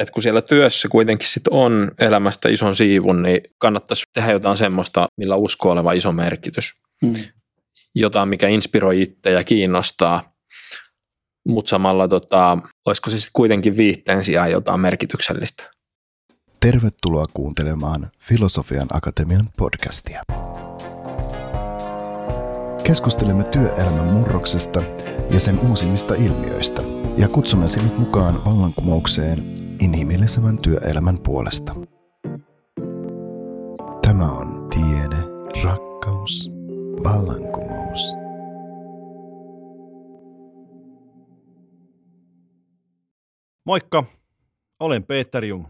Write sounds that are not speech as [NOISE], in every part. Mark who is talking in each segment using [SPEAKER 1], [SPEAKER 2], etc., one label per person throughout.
[SPEAKER 1] että kun siellä työssä kuitenkin sit on elämästä ison siivun, niin kannattaisi tehdä jotain semmoista, millä uskoo oleva iso merkitys. Mm. Jotain, mikä inspiroi itse ja kiinnostaa, mutta samalla tota, olisiko se sitten kuitenkin viihteen sijaan jotain merkityksellistä.
[SPEAKER 2] Tervetuloa kuuntelemaan Filosofian Akatemian podcastia. Keskustelemme työelämän murroksesta ja sen uusimmista ilmiöistä ja kutsumme sinut mukaan vallankumoukseen inhimillisemmän työelämän puolesta. Tämä on tiede, rakkaus, vallankumous.
[SPEAKER 3] Moikka, olen Peter Jung.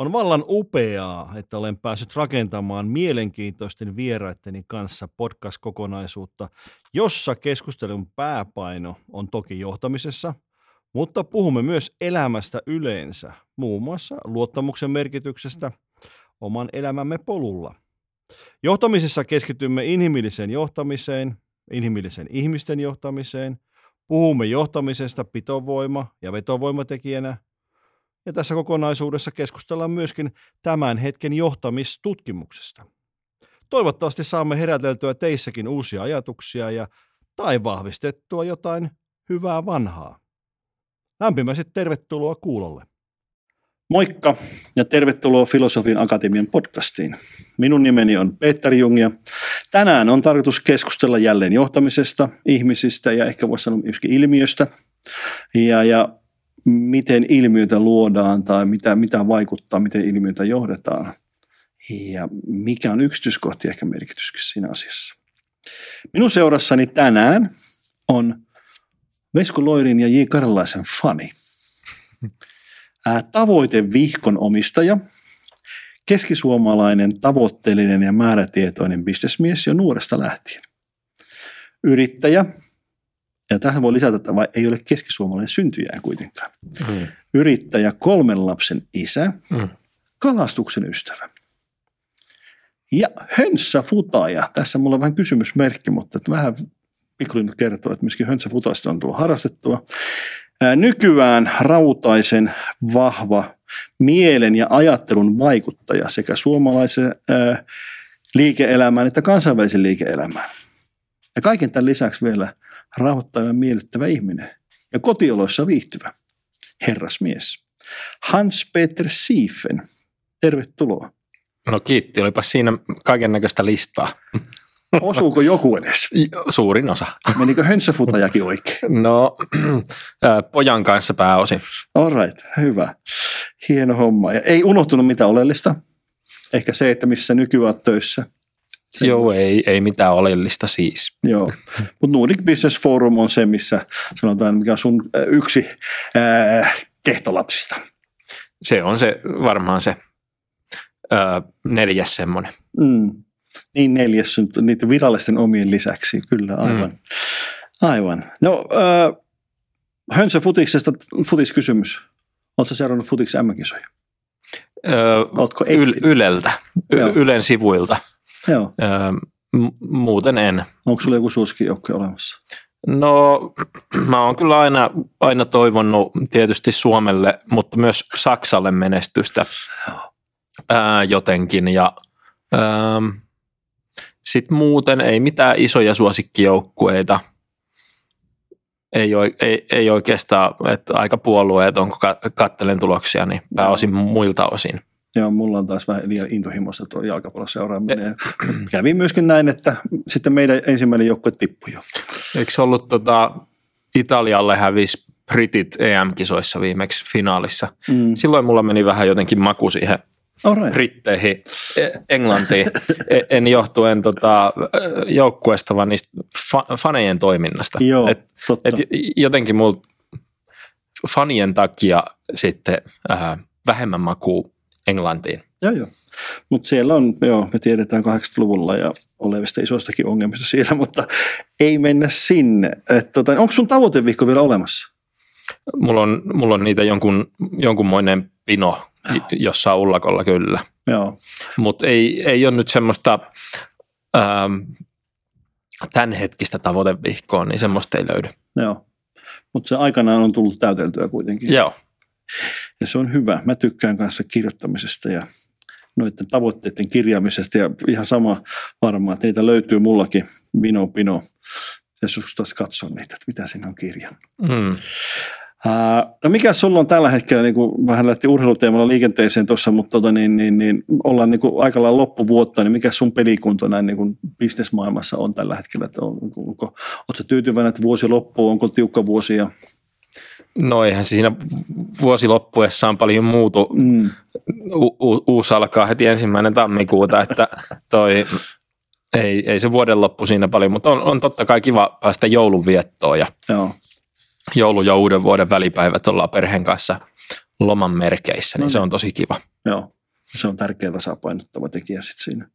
[SPEAKER 3] On vallan upeaa, että olen päässyt rakentamaan mielenkiintoisten vieraitteni kanssa podcast-kokonaisuutta, jossa keskustelun pääpaino on toki johtamisessa, mutta puhumme myös elämästä yleensä, muun muassa luottamuksen merkityksestä oman elämämme polulla. Johtamisessa keskitymme inhimilliseen johtamiseen, inhimillisen ihmisten johtamiseen, puhumme johtamisesta pitovoima- ja vetovoimatekijänä – ja tässä kokonaisuudessa keskustellaan myöskin tämän hetken johtamistutkimuksesta. Toivottavasti saamme heräteltyä teissäkin uusia ajatuksia ja tai vahvistettua jotain hyvää vanhaa. Lämpimästi tervetuloa kuulolle.
[SPEAKER 4] Moikka ja tervetuloa Filosofian Akatemian podcastiin. Minun nimeni on Peter Jung ja tänään on tarkoitus keskustella jälleen johtamisesta, ihmisistä ja ehkä voisi sanoa myöskin ilmiöstä. Ja, ja miten ilmiötä luodaan tai mitä, mitä vaikuttaa, miten ilmiötä johdetaan ja mikä on yksityiskohti ehkä merkityskin siinä asiassa. Minun seurassani tänään on Vesko Loirin ja J. Karlaisen fani. Tavoite vihkon omistaja, keskisuomalainen, tavoitteellinen ja määrätietoinen bisnesmies jo nuoresta lähtien. Yrittäjä, ja tähän voi lisätä, että vai ei ole keskisuomalainen syntyjää kuitenkaan. Mm. Yrittäjä, kolmen lapsen isä, mm. kalastuksen ystävä. Ja hönsä futaja. Tässä mulla on vähän kysymysmerkki, mutta että vähän pikkuinen kertoo, että myöskin hönsä futasta on tullut harrastettua. Ää, nykyään rautaisen vahva mielen ja ajattelun vaikuttaja sekä suomalaisen ää, liike-elämään että kansainvälisen liike-elämään. Ja kaiken tämän lisäksi vielä – rauhoittava ja miellyttävä ihminen ja kotioloissa viihtyvä herrasmies. Hans-Peter Siefen, tervetuloa.
[SPEAKER 1] No kiitti, olipa siinä kaiken näköistä listaa.
[SPEAKER 4] Osuuko joku edes? [LAUGHS]
[SPEAKER 1] Suurin osa.
[SPEAKER 4] Menikö hönssäfutajakin oikein?
[SPEAKER 1] No, [CLEARS THROAT] pojan kanssa pääosin.
[SPEAKER 4] All right, hyvä. Hieno homma. Ja ei unohtunut mitään oleellista. Ehkä se, että missä nykyään töissä –
[SPEAKER 1] sen Joo, ei, ei mitään oleellista siis.
[SPEAKER 4] Joo, mutta Nordic Business Forum on se, missä sanotaan, mikä on sun äh, yksi äh, kehtolapsista.
[SPEAKER 1] Se on se varmaan se äh, neljäs semmoinen.
[SPEAKER 4] Mm. Niin neljäs, niiden virallisten omien lisäksi, kyllä, aivan. Mm. Aivan. No, äh, Hönsä futiksesta, futiskysymys. Oletko seurannut futiksen M-kisoja?
[SPEAKER 1] Öö, Oletko yl- Yleltä, y- Ylen sivuilta.
[SPEAKER 4] Joo.
[SPEAKER 1] Öö, muuten en.
[SPEAKER 4] Onko sulla joku suosikkijoukkue olemassa?
[SPEAKER 1] No mä oon kyllä aina, aina toivonut tietysti Suomelle, mutta myös Saksalle menestystä ää, jotenkin. Ja sitten muuten ei mitään isoja suosikkijoukkueita. Ei, ei, ei oikeastaan, että aika puolueet on, kun kattelen tuloksia, niin pääosin muilta osin.
[SPEAKER 4] Joo, mulla on taas vähän liian intohimoista tuo jalkapalloseuraaminen. E- kävi myöskin näin, että sitten meidän ensimmäinen joukkue tippui jo.
[SPEAKER 1] Eikö ollut tota, Italialle hävisi Britit EM-kisoissa viimeksi finaalissa. Mm. Silloin mulla meni vähän jotenkin maku siihen right. Britteihin, e- Englantiin. E- en johtuen tota, joukkueesta, vaan niistä fa- fanejen toiminnasta.
[SPEAKER 4] Joo, et, totta. Et
[SPEAKER 1] jotenkin mulla fanien takia sitten äh, vähemmän makuu Englantiin.
[SPEAKER 4] Joo, joo. Mutta siellä on, joo, me tiedetään 80-luvulla ja olevista isoistakin ongelmista siellä, mutta ei mennä sinne. Et, tota, onko sun tavoitevihko vielä olemassa?
[SPEAKER 1] Mulla on, mulla on niitä jonkun, jonkunmoinen pino joo. jossain ullakolla kyllä.
[SPEAKER 4] Joo.
[SPEAKER 1] Mutta ei, ei ole nyt semmoista ähm, tämänhetkistä tavoitevihkoa, niin semmoista ei löydy.
[SPEAKER 4] Joo, mutta se aikanaan on tullut täyteltyä kuitenkin.
[SPEAKER 1] Joo,
[SPEAKER 4] Ja se on hyvä. Mä tykkään kanssa kirjoittamisesta ja noiden tavoitteiden kirjaamisesta ja ihan sama varmaan, että niitä löytyy mullakin vino pino. Ja susta katsoa niitä, että mitä siinä on kirjannut. Mm. Uh, no mikä sulla on tällä hetkellä, niin kuin vähän lähti urheiluteemalla liikenteeseen tuossa, mutta tota, niin, niin, niin, ollaan niin kuin aika lailla loppuvuotta, niin mikä sun pelikunto näin niin kuin bisnesmaailmassa on tällä hetkellä? Että on, onko, onko tyytyväinen, että vuosi loppuu, onko tiukka vuosi? Ja...
[SPEAKER 1] No eihän siinä vuosi loppuessaan paljon muutu. Mm. U- u- uusi alkaa heti ensimmäinen tammikuuta, että toi, ei, ei se vuoden loppu siinä paljon, mutta on, on totta kai kiva päästä joulunviettoon ja Joo joulu- ja uuden vuoden välipäivät ollaan perheen kanssa loman merkeissä, niin no, se niin. on tosi kiva.
[SPEAKER 4] Joo, se on tärkeä tasapainottava tekijä sitten siinä.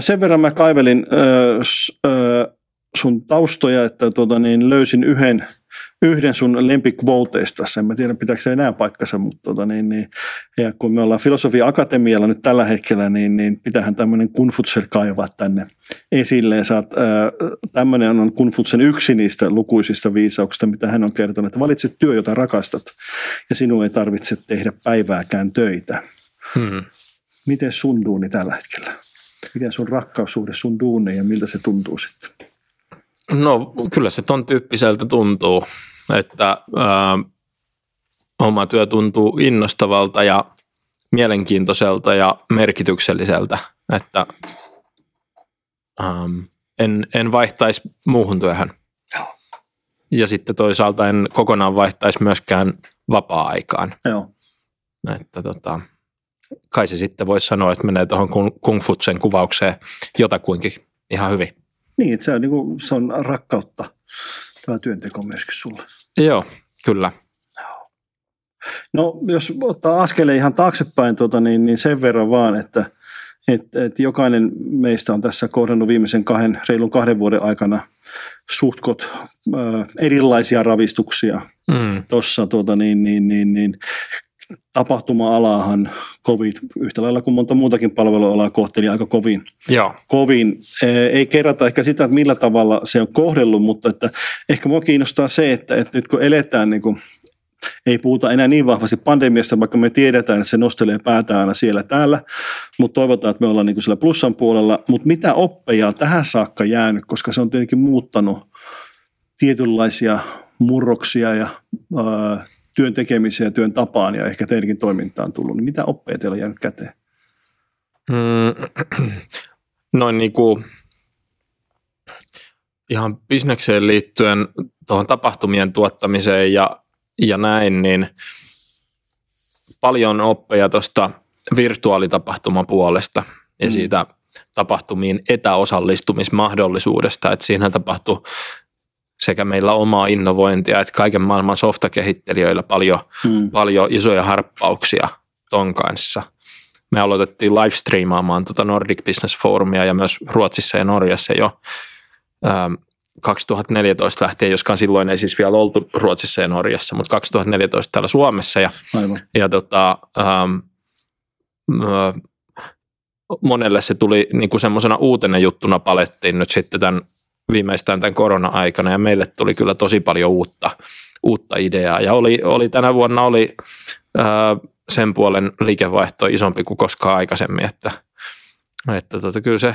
[SPEAKER 4] sen verran mä kaivelin sun taustoja, että tuota, niin löysin yhden, yhden sun lempikvouteista. En mä tiedä, pitääkö se enää paikkansa, mutta tuota, niin, niin, ja kun me ollaan Filosofia Akatemialla nyt tällä hetkellä, niin, niin pitähän tämmöinen Kunfutser kaivaa tänne esille. Saat, tämmöinen on Kunfutsen yksi niistä lukuisista viisauksista, mitä hän on kertonut, että valitset työ, jota rakastat, ja sinun ei tarvitse tehdä päivääkään töitä. Hmm. Miten sun duuni tällä hetkellä? Mikä sun rakkaussuhde sun duuneen ja miltä se tuntuu sitten?
[SPEAKER 1] No kyllä se ton tyyppiseltä tuntuu, että ää, oma työ tuntuu innostavalta ja mielenkiintoiselta ja merkitykselliseltä, että ähm, en, en vaihtaisi muuhun työhön. Ja sitten toisaalta en kokonaan vaihtaisi myöskään vapaa-aikaan. Joo. Että tota, kai se sitten voisi sanoa, että menee tuohon Kung Futsen kuvaukseen jotakuinkin ihan hyvin.
[SPEAKER 4] Niin, se on, niin kuin, se on rakkautta tämä työnteko myöskin sulle.
[SPEAKER 1] Joo, kyllä.
[SPEAKER 4] No jos ottaa askeleen ihan taaksepäin, tuota, niin, niin sen verran vaan, että et, et jokainen meistä on tässä kohdannut viimeisen kahden, reilun kahden vuoden aikana suhtkot äh, erilaisia ravistuksia. Mm. Tuossa tuota, niin, niin, niin, niin, tapahtuma-alahan COVID, yhtä lailla kuin monta muutakin palvelualaa kohteli aika kovin. Joo. kovin. Ei kerrata ehkä sitä, että millä tavalla se on kohdellut, mutta että ehkä mua kiinnostaa se, että, että nyt kun eletään niin kuin ei puhuta enää niin vahvasti pandemiasta, vaikka me tiedetään, että se nostelee päätään aina siellä täällä, mutta toivotaan, että me ollaan niin kuin siellä plussan puolella. Mutta mitä oppeja on tähän saakka jäänyt, koska se on tietenkin muuttanut tietynlaisia murroksia ja ää, työn tekemiseen ja työn tapaan ja ehkä teidänkin toimintaan tullut, niin mitä oppeja teillä on jäänyt käteen? Mm, [CLEARS THROAT]
[SPEAKER 1] noin niin kuin ihan bisnekseen liittyen tuohon tapahtumien tuottamiseen ja, ja näin, niin paljon oppeja tuosta virtuaalitapahtuman puolesta ja mm. siitä tapahtumiin etäosallistumismahdollisuudesta, että siinä tapahtuu sekä meillä omaa innovointia, että kaiken maailman softakehittelijöillä paljon, hmm. paljon isoja harppauksia ton kanssa. Me aloitettiin livestreamaamaan tuota Nordic Business Forumia ja myös Ruotsissa ja Norjassa jo ähm, 2014 lähtien, joskaan silloin ei siis vielä oltu Ruotsissa ja Norjassa, mutta 2014 täällä Suomessa. Ja, Aivan. ja tota, ähm, äh, monelle se tuli niin kuin semmoisena uutena juttuna palettiin nyt sitten tämän viimeistään tämän korona-aikana ja meille tuli kyllä tosi paljon uutta, uutta ideaa ja oli, oli tänä vuonna oli ää, sen puolen liikevaihto isompi kuin koskaan aikaisemmin, että, että tota, kyllä se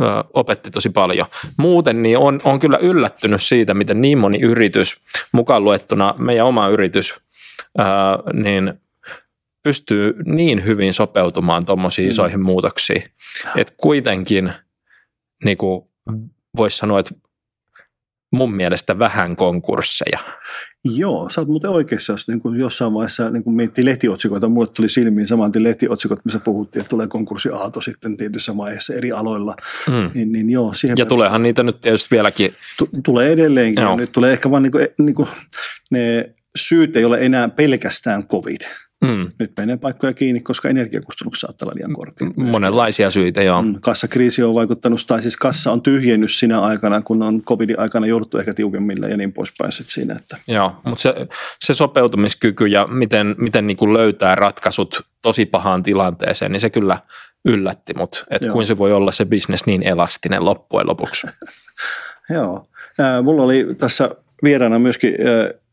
[SPEAKER 1] ää, opetti tosi paljon. Muuten niin on, on kyllä yllättynyt siitä, miten niin moni yritys, mukaan luettuna meidän oma yritys, ää, niin pystyy niin hyvin sopeutumaan tuommoisiin mm. isoihin muutoksiin, että kuitenkin niin kuin voisi sanoa, että mun mielestä vähän konkursseja.
[SPEAKER 4] Joo, sä oot muuten oikeassa, jos niin kuin jossain vaiheessa niin kuin miettii lehtiotsikoita, mulle tuli silmiin saman tien lehtiotsikot, missä puhuttiin, että tulee konkurssiaalto sitten tietyssä vaiheessa eri aloilla. Mm. Niin, niin joo,
[SPEAKER 1] siihen ja tuleehan niitä nyt tietysti vieläkin.
[SPEAKER 4] T- tulee edelleenkin. Joo. Nyt tulee ehkä vaan niin kuin, niin kuin, ne syyt ei ole enää pelkästään covid Mm. Nyt menee paikkoja kiinni, koska energiakustannukset saattaa olla liian korkeat.
[SPEAKER 1] Monenlaisia syitä, joo. Mm.
[SPEAKER 4] Kassakriisi on vaikuttanut, tai siis kassa on tyhjennyt sinä aikana, kun on covidin aikana jouduttu ehkä tiukemmille ja niin poispäin siinä. Että.
[SPEAKER 1] Joo, mutta se, se sopeutumiskyky ja miten, miten niin kuin löytää ratkaisut tosi pahaan tilanteeseen, niin se kyllä yllätti mut, että kuin se voi olla se bisnes niin elastinen loppujen lopuksi. [LAUGHS]
[SPEAKER 4] joo. Äh, mulla oli tässä vieraana myöskin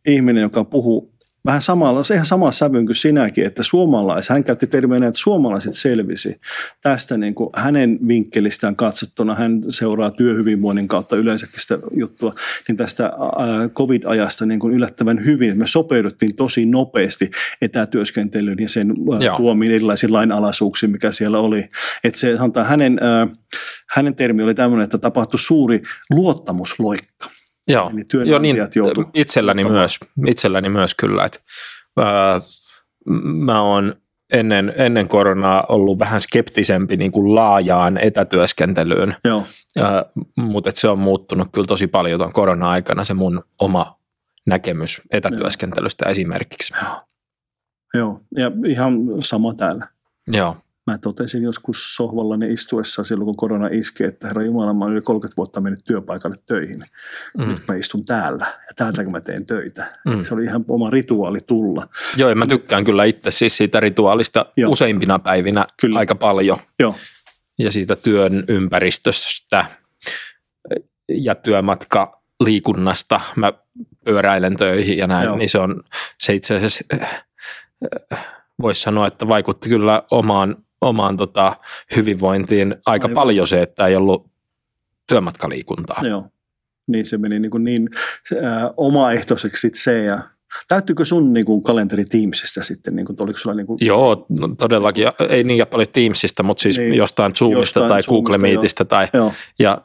[SPEAKER 4] ihminen, joka puhuu vähän samalla, se ihan sama sävyn kuin sinäkin, että suomalais, hän käytti termiä, että suomalaiset selvisi tästä niin kuin hänen vinkkelistään katsottuna, hän seuraa työhyvinvoinnin kautta yleensäkin sitä juttua, niin tästä covid-ajasta niin kuin yllättävän hyvin, että me sopeuduttiin tosi nopeasti etätyöskentelyyn ja sen Joo. tuomiin erilaisiin lainalaisuuksiin, mikä siellä oli. Että se antaa hänen, hänen termi oli tämmöinen, että tapahtui suuri luottamusloikka.
[SPEAKER 1] Joo, Eli Joo niin, itselläni myös, itselläni myös kyllä. Että, ää, mä oon ennen, ennen koronaa ollut vähän skeptisempi niin kuin laajaan etätyöskentelyyn, Joo. Ää, mutta se on muuttunut kyllä tosi paljon tuon korona-aikana se mun oma näkemys etätyöskentelystä Joo. esimerkiksi.
[SPEAKER 4] Joo. Joo, ja ihan sama täällä.
[SPEAKER 1] Joo.
[SPEAKER 4] Mä totesin joskus sohvallani istuessa silloin, kun korona iski, että herra Jumala, mä olen yli 30 vuotta mennyt työpaikalle töihin. Mm. Nyt mä istun täällä ja täältä mä teen töitä. Mm. Se oli ihan oma rituaali tulla.
[SPEAKER 1] Joo, ja mä tykkään kyllä itse siis siitä rituaalista Joo. useimpina päivinä kyllä. aika paljon.
[SPEAKER 4] Joo.
[SPEAKER 1] Ja siitä työn ympäristöstä ja työmatka liikunnasta. Mä pyöräilen töihin ja näin, Joo. niin se on se itse asiassa voisi sanoa, että vaikutti kyllä omaan omaan tota, hyvinvointiin aika Aivan. paljon se, että ei ollut työmatkaliikuntaa.
[SPEAKER 4] Joo, niin se meni niin, kuin niin äh, omaehtoiseksi se ja Täyttyykö sun niin kuin, kalenteri Teamsista sitten? Niin kuin, oliko sulla, niin kuin...
[SPEAKER 1] Joo, no, todellakin. Ei niin paljon Teamsista, mutta siis niin, jostain Zoomista jostain tai Zoomista, Google Meetistä joo. tai, joo. Ja,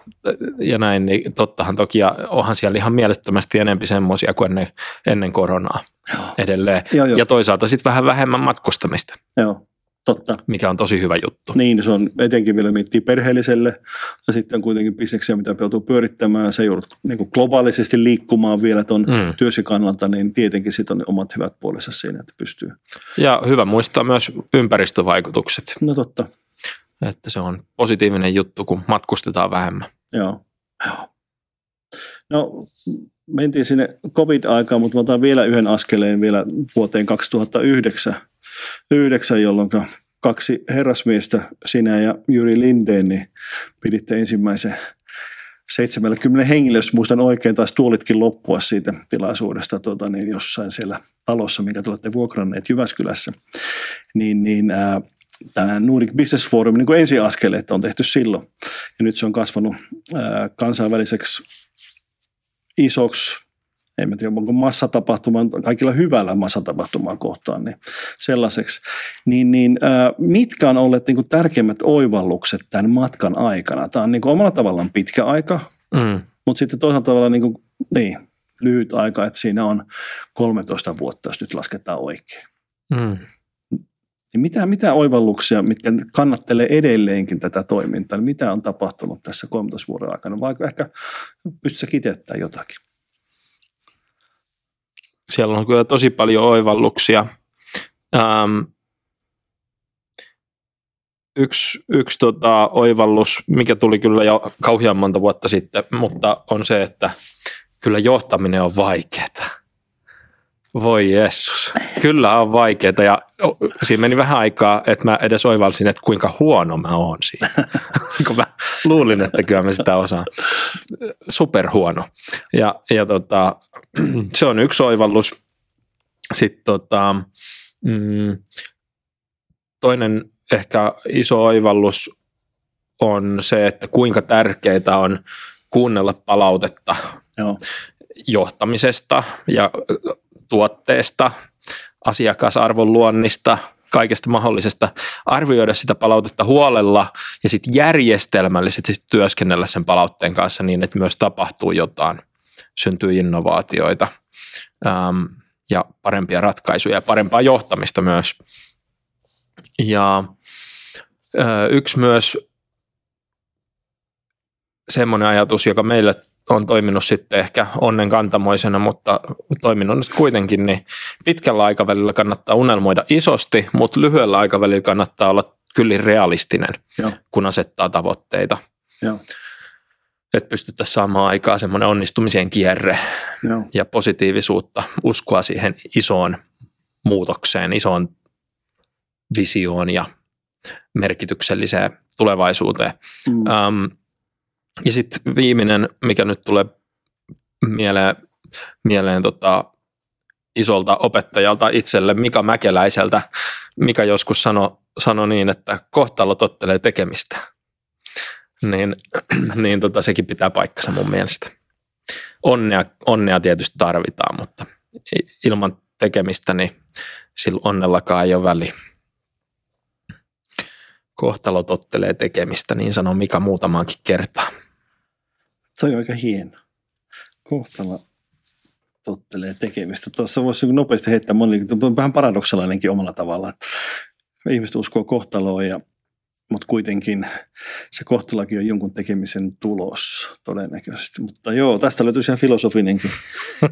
[SPEAKER 1] ja näin, niin tottahan toki. Ja onhan siellä ihan mielettömästi enempi semmoisia kuin ennen, ennen koronaa joo. edelleen. Joo, joo. Ja toisaalta sitten vähän vähemmän matkustamista.
[SPEAKER 4] Joo. Totta.
[SPEAKER 1] Mikä on tosi hyvä juttu.
[SPEAKER 4] Niin, se on etenkin vielä miettii perheelliselle ja sitten kuitenkin bisneksiä, mitä joutuu pyörittämään. Se joudut niin globaalisesti liikkumaan vielä tuon mm. työsi kannalta, niin tietenkin sitten on omat hyvät puolensa siinä, että pystyy.
[SPEAKER 1] Ja hyvä muistaa myös ympäristövaikutukset.
[SPEAKER 4] No totta.
[SPEAKER 1] Että se on positiivinen juttu, kun matkustetaan vähemmän.
[SPEAKER 4] Joo. Joo. No mentiin sinne covid-aikaan, mutta otan vielä yhden askeleen vielä vuoteen 2009, 9, jolloin kaksi herrasmiestä, sinä ja Juri Lindeen, niin piditte ensimmäisen 70 henkilöä, jos muistan oikein, taas tuolitkin loppua siitä tilaisuudesta tuota, niin jossain siellä talossa, minkä te olette vuokranneet Jyväskylässä, niin, niin ää, tämä Nordic Business Forum niin ensiaskeleet on tehty silloin. Ja nyt se on kasvanut ää, kansainväliseksi isoksi, en tiedä onko massatapahtuman, kaikilla hyvällä massatapahtumaa kohtaan, niin sellaiseksi. Niin, niin äh, mitkä on olleet niin kuin tärkeimmät oivallukset tämän matkan aikana? Tämä on niin kuin omalla tavallaan pitkä aika, mm. mutta sitten toisaalta tavalla niin kuin, niin, lyhyt aika, että siinä on 13 vuotta, jos nyt lasketaan oikein. Mm. Niin mitä, mitä oivalluksia, mitkä kannattelee edelleenkin tätä toimintaa, niin mitä on tapahtunut tässä 13 vuoden aikana, vai ehkä pystytkö kiteyttämään jotakin?
[SPEAKER 1] Siellä on kyllä tosi paljon oivalluksia. Ähm, yksi yksi tota, oivallus, mikä tuli kyllä jo kauhean monta vuotta sitten, mutta on se, että kyllä johtaminen on vaikeaa voi Jeesus. Kyllä on vaikeaa ja siinä meni vähän aikaa, että mä edes oivalsin, että kuinka huono mä oon siinä. [LAUGHS] Kun mä luulin, että kyllä mä sitä osaan. Superhuono. Ja, ja tota, [CLEARS THROAT] se on yksi oivallus. Sitten tota, mm, toinen ehkä iso oivallus on se, että kuinka tärkeää on kuunnella palautetta Joo. johtamisesta ja tuotteesta, asiakasarvon luonnista, kaikesta mahdollisesta, arvioida sitä palautetta huolella ja sitten järjestelmällisesti työskennellä sen palautteen kanssa niin, että myös tapahtuu jotain, syntyy innovaatioita äm, ja parempia ratkaisuja ja parempaa johtamista myös. Ja ö, yksi myös semmoinen ajatus, joka meille on toiminut sitten ehkä onnen kantamoisena, mutta toiminut nyt kuitenkin, niin pitkällä aikavälillä kannattaa unelmoida isosti, mutta lyhyellä aikavälillä kannattaa olla kyllä realistinen, Joo. kun asettaa tavoitteita. Joo. Että pystyttäisiin saamaan aikaa semmoinen onnistumisen kierre Joo. ja positiivisuutta, uskoa siihen isoon muutokseen, isoon visioon ja merkitykselliseen tulevaisuuteen. Mm. Um, ja sitten viimeinen, mikä nyt tulee mieleen, mieleen tota, isolta opettajalta itselle, Mika Mäkeläiseltä, mikä joskus sanoi sano niin, että kohtalo tottelee tekemistä. Niin, [CLEARS THROAT] niin tota, sekin pitää paikkansa mun mielestä. Onnea, onnea tietysti tarvitaan, mutta ilman tekemistä niin sillä onnellakaan ei ole väliä kohtalo tottelee tekemistä, niin sanoo Mika muutamaankin kertaa.
[SPEAKER 4] Se on aika hieno. Kohtalo tottelee tekemistä. Tuossa voisi nopeasti heittää moni, vähän paradoksalainenkin omalla tavalla. Että ihmiset uskoo kohtaloon ja mutta kuitenkin se kohtalakin on jonkun tekemisen tulos todennäköisesti. Mutta joo, tästä löytyy ihan filosofinenkin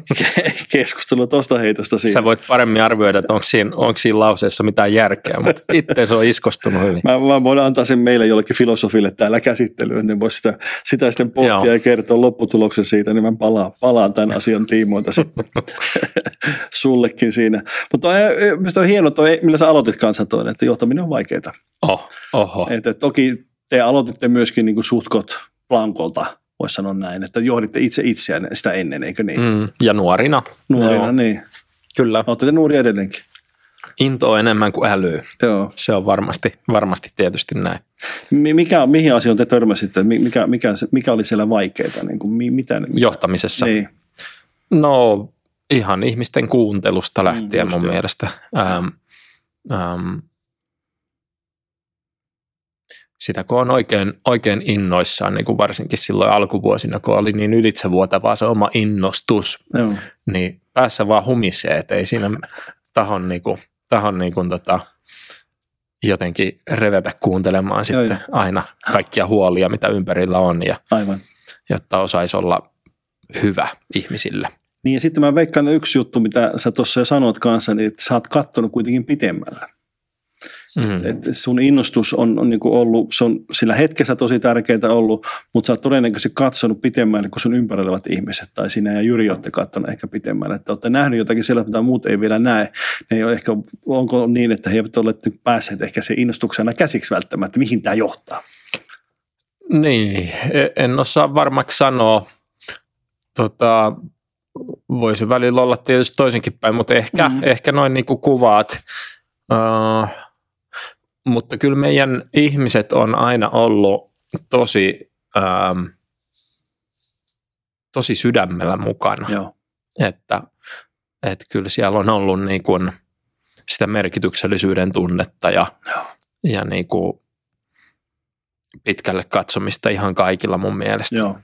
[SPEAKER 4] [LAUGHS] keskustelu tuosta heitosta
[SPEAKER 1] siitä. Sä voit paremmin arvioida, että onko siinä, onko siinä lauseessa mitään järkeä, mutta itse se on iskostunut hyvin. [LAUGHS]
[SPEAKER 4] Mä, mä voin antaa sen meille jollekin filosofille täällä käsittelyyn, että ne voi sitä, sitä sitten pohtia joo. ja kertoa lopputuloksen siitä, niin mä palaan, palaan tämän asian tiimoilta sitten [LAUGHS] sullekin siinä. Mutta on, on hieno toi, millä sä aloitit kanssa toi, että johtaminen on vaikeaa.
[SPEAKER 1] Oh, oho.
[SPEAKER 4] Että toki te aloititte myöskin niin kuin suhtkot plankolta, voisi sanoa näin, että johditte itse itseään sitä ennen, eikö niin? Mm,
[SPEAKER 1] ja nuorina.
[SPEAKER 4] Nuorina, Joo. niin.
[SPEAKER 1] Kyllä.
[SPEAKER 4] Olette te nuori edelleenkin.
[SPEAKER 1] Into enemmän kuin äly. Joo. Se on varmasti, varmasti tietysti näin.
[SPEAKER 4] Mikä, mihin asioihin te törmäsitte? Mikä, mikä, mikä oli siellä vaikeaa? Niin kuin, mitä, mitä?
[SPEAKER 1] Johtamisessa?
[SPEAKER 4] Niin.
[SPEAKER 1] No ihan ihmisten kuuntelusta lähtien mm, mun jo. mielestä. Ähm, ähm, sitä kun on oikein, oikein innoissaan, niin kuin varsinkin silloin alkuvuosina, kun oli niin ylitsevuotavaa se oma innostus, Joo. niin päässä vaan humisee, että ei siinä tahon, niin kuin, tahon niin kuin tota, jotenkin revetä kuuntelemaan sitten Joo, aina kaikkia huolia, mitä ympärillä on, ja,
[SPEAKER 4] Aivan.
[SPEAKER 1] jotta osaisi olla hyvä ihmisille.
[SPEAKER 4] Niin ja sitten mä veikkaan yksi juttu, mitä sä tuossa jo sanoit kanssa, niin että sä oot kattonut kuitenkin pitemmällä. Mm. Et sun innostus on, on niin ollut, se on sillä hetkessä tosi tärkeää ollut, mutta sä oot todennäköisesti katsonut pitemmän kuin sun ympärillä olevat ihmiset, tai sinä ja Jyri olette katsonut ehkä pitemmän, että olette nähnyt jotakin sellaista, mitä muut ei vielä näe. Ne ei ole ehkä, onko niin, että he eivät ole päässeet ehkä se innostuksena käsiksi välttämättä, mihin tämä johtaa?
[SPEAKER 1] Niin, e- en osaa varmaksi sanoa. Tota, voisi välillä olla tietysti toisenkin päin, mutta ehkä, mm. ehkä noin niin kuin kuvaat. Uh, mutta kyllä meidän ihmiset on aina ollut tosi, ähm, tosi sydämellä mukana.
[SPEAKER 4] Joo.
[SPEAKER 1] Että, että kyllä siellä on ollut niin kuin sitä merkityksellisyyden tunnetta ja, Joo. ja niin kuin pitkälle katsomista ihan kaikilla mun mielestä.
[SPEAKER 4] Joo.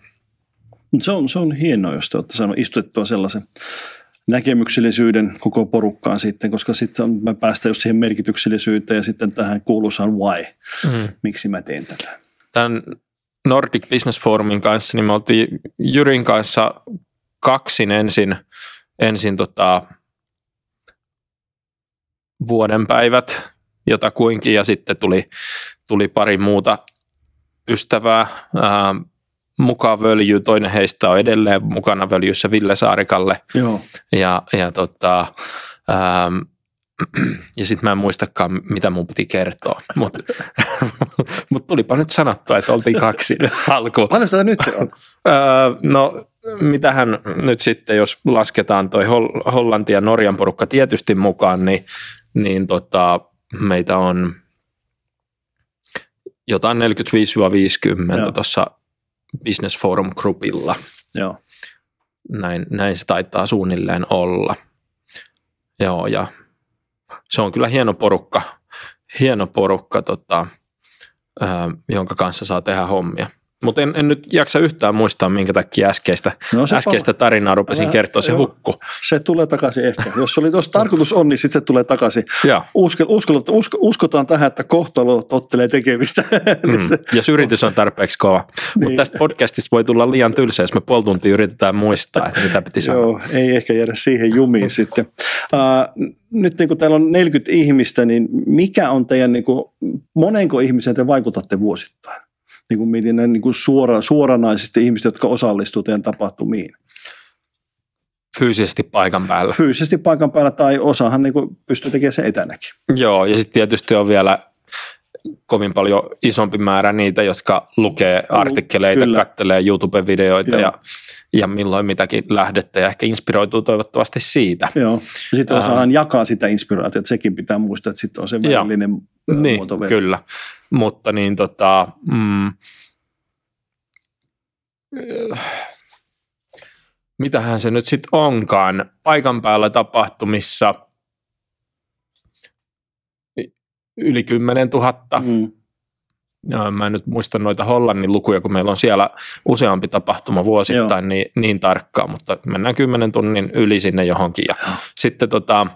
[SPEAKER 4] Se on, se on hienoa, jos te olette saanut istutettua sellaisen näkemyksellisyyden koko porukkaan sitten, koska sitten mä päästään just siihen merkityksellisyyteen ja sitten tähän kuuluisaan why, mm. miksi mä teen tätä.
[SPEAKER 1] Tämän Nordic Business Forumin kanssa, niin me oltiin Jyrin kanssa kaksin ensin, ensin tota, vuoden päivät jotakuinkin ja sitten tuli, tuli pari muuta ystävää. Ää, mukaan völjy, toinen heistä on edelleen mukana völjyssä Ville Saarikalle.
[SPEAKER 4] Joo.
[SPEAKER 1] Ja, ja, tota, ähm, ja sitten mä en muistakaan, mitä mun piti kertoa, mutta [LAUGHS] mut tulipa nyt sanottua, että oltiin kaksi [LAUGHS] alkuun.
[SPEAKER 4] Paljon sitä nyt on?
[SPEAKER 1] Öö, no, mitähän nyt sitten, jos lasketaan toi Hollanti ja Norjan porukka tietysti mukaan, niin, niin tota, meitä on jotain 45-50 tuossa Business Forum Groupilla.
[SPEAKER 4] Joo.
[SPEAKER 1] Näin, näin se taitaa suunnilleen olla. Joo, ja se on kyllä hieno porukka, hieno porukka tota, jonka kanssa saa tehdä hommia. Mutta en, en, nyt jaksa yhtään muistaa, minkä takia äskeistä, no äskeistä tarinaa rupesin kertoa, se hukku.
[SPEAKER 4] Se tulee takaisin ehkä. Jos se oli tuossa tarkoitus on, niin sitten se tulee takaisin. Usko, usko, usko, uskotaan tähän, että kohtalo tottelee tekemistä.
[SPEAKER 1] Mm, jos yritys on tarpeeksi kova. niin. Mutta tästä podcastista voi tulla liian tylsä, jos me puoli tuntia yritetään muistaa, että mitä piti sanoa.
[SPEAKER 4] Joo, ei ehkä jäädä siihen jumiin sitten. Uh, nyt niin kun täällä on 40 ihmistä, niin mikä on teidän, niin kuin, monenko ihmisen te vaikutatte vuosittain? Niin kuin mietin niin kuin suora, suoranaisesti ihmiset, jotka osallistuvat teidän tapahtumiin.
[SPEAKER 1] Fyysisesti paikan päällä.
[SPEAKER 4] Fyysisesti paikan päällä tai osahan niin kuin pystyy tekemään se etänäkin.
[SPEAKER 1] Joo, ja sitten tietysti on vielä kovin paljon isompi määrä niitä, jotka lukee artikkeleita, Kyllä. kattelee YouTube-videoita ja, ja milloin mitäkin lähdettä ja ehkä inspiroituu toivottavasti siitä.
[SPEAKER 4] Joo, ja sitten osaan jakaa sitä inspiraatiota, sekin pitää muistaa, että sitten on se välillinen
[SPEAKER 1] niin, muoto. Kyllä, mutta niin tota, mm, mitähän se nyt sitten onkaan, paikan päällä tapahtumissa yli 10 000. Mm. Mä en nyt muista noita Hollannin lukuja, kun meillä on siellä useampi tapahtuma vuosittain niin, niin tarkkaan, mutta mennään 10 tunnin yli sinne johonkin. Ja sitten tota,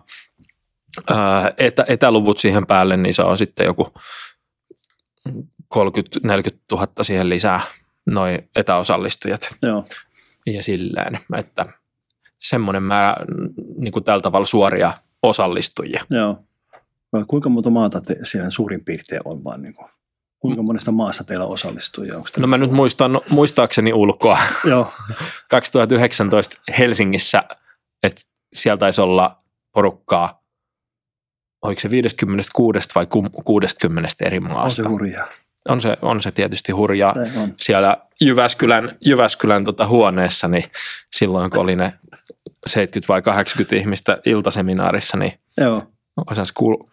[SPEAKER 1] etä, etäluvut siihen päälle, niin se on sitten joku 30-40 000 siihen lisää noin etäosallistujat. Joo. Ja silleen, että semmoinen määrä niin kuin tällä tavalla suoria osallistujia.
[SPEAKER 4] Joo. Vai kuinka monta maata te, siellä suurin piirtein on vaan niin kuin, kuinka monesta maassa teillä osallistujia? Onko
[SPEAKER 1] no mä nyt muistan, muistaakseni ulkoa. Joo. [LAUGHS] 2019 Helsingissä, että siellä taisi olla porukkaa, oliko se 56 vai 60 eri maasta. On
[SPEAKER 4] se hurjaa
[SPEAKER 1] on se, on se tietysti hurjaa. Se on. Siellä Jyväskylän, Jyväskylän tota huoneessa, niin silloin kun oli ne 70 vai 80 ihmistä iltaseminaarissa, niin Joo. olisi kuul-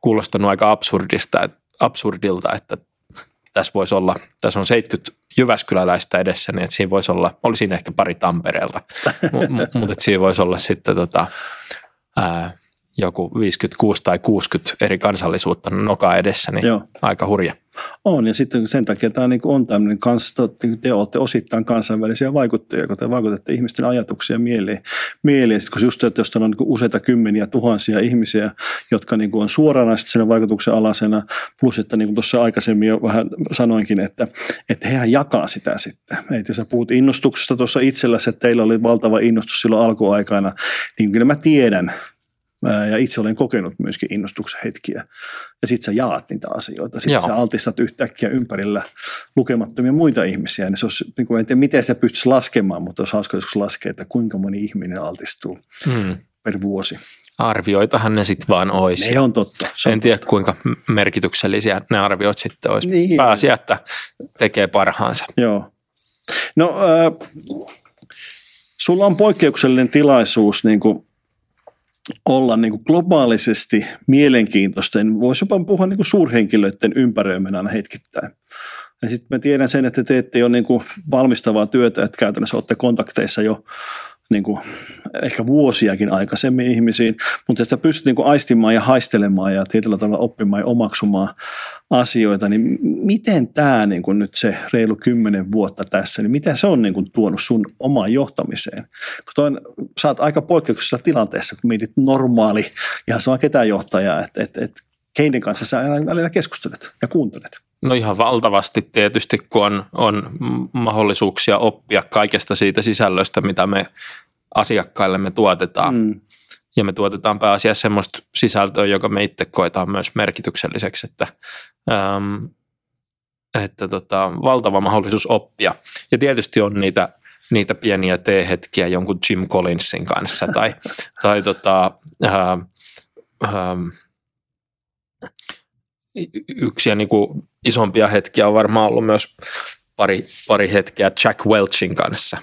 [SPEAKER 1] kuulostanut aika absurdista, absurdilta, että tässä voisi olla, tässä on 70 Jyväskyläläistä edessä, niin että siinä voisi olla, oli siinä ehkä pari Tampereelta, mutta mut, siinä voisi olla sitten tota, ää, joku 56 tai 60 eri kansallisuutta nokaa edessä, niin Joo. aika hurja.
[SPEAKER 4] On, ja sitten sen takia tämä niin on tämmöinen, kans, te olette osittain kansainvälisiä vaikuttajia, kun te vaikutatte ihmisten ajatuksia mieleen. mieleen. Sitten kun just, että jos on niin useita kymmeniä tuhansia ihmisiä, jotka niin on suoranaisesti sen vaikutuksen alasena, plus että niin kuin tuossa aikaisemmin jo vähän sanoinkin, että, että hehän jakaa sitä sitten. Että jos sä puhut innostuksesta tuossa itselläsi, että teillä oli valtava innostus silloin alkuaikana, niin kyllä mä tiedän, ja itse olen kokenut myöskin innostuksen hetkiä. Ja sitten sä jaat niitä asioita. Sitten sä altistat yhtäkkiä ympärillä lukemattomia muita ihmisiä. Ja se olisi, niin kuin, en tiedä, miten sä pystyisi laskemaan, mutta olisi hauska joskus laskea, että kuinka moni ihminen altistuu hmm. per vuosi.
[SPEAKER 1] Arvioitahan ne sitten vaan olisi.
[SPEAKER 4] Ne on totta.
[SPEAKER 1] Se en on tiedä, totta. kuinka merkityksellisiä ne arviot sitten olisi. Niin. Pääasia, että tekee parhaansa.
[SPEAKER 4] Joo. No, äh, sulla on poikkeuksellinen tilaisuus niin kuin olla niin kuin globaalisesti mielenkiintoisten, voisi jopa puhua niin kuin suurhenkilöiden ympäröimänä aina hetkittäin. Ja sitten mä tiedän sen, että te teette jo niin kuin valmistavaa työtä, että käytännössä olette kontakteissa jo niin kuin ehkä vuosiakin aikaisemmin ihmisiin, mutta sitä pystyt niin kuin aistimaan ja haistelemaan ja tietyllä tavalla oppimaan ja omaksumaan asioita, niin miten tämä niin kuin nyt se reilu kymmenen vuotta tässä, niin mitä se on niin kuin tuonut sun omaan johtamiseen? Kun toi, sä oot aika poikkeuksellisessa tilanteessa, kun mietit normaali, ihan sama ketään johtajaa, että, että, että keiden kanssa sä välillä keskustelet ja kuuntelet.
[SPEAKER 1] No ihan valtavasti tietysti, kun on, on mahdollisuuksia oppia kaikesta siitä sisällöstä, mitä me asiakkaillemme tuotetaan. Mm. Ja me tuotetaan pääasiassa sellaista sisältöä, joka me itse koetaan myös merkitykselliseksi, että, ähm, että tota, valtava mahdollisuus oppia. Ja tietysti on niitä, niitä pieniä T-hetkiä jonkun Jim Collinsin kanssa tai, [LAUGHS] tai tota, ähm, ähm, yksi ja niin kuin isompia hetkiä on varmaan ollut myös pari, pari hetkeä Jack Welchin kanssa.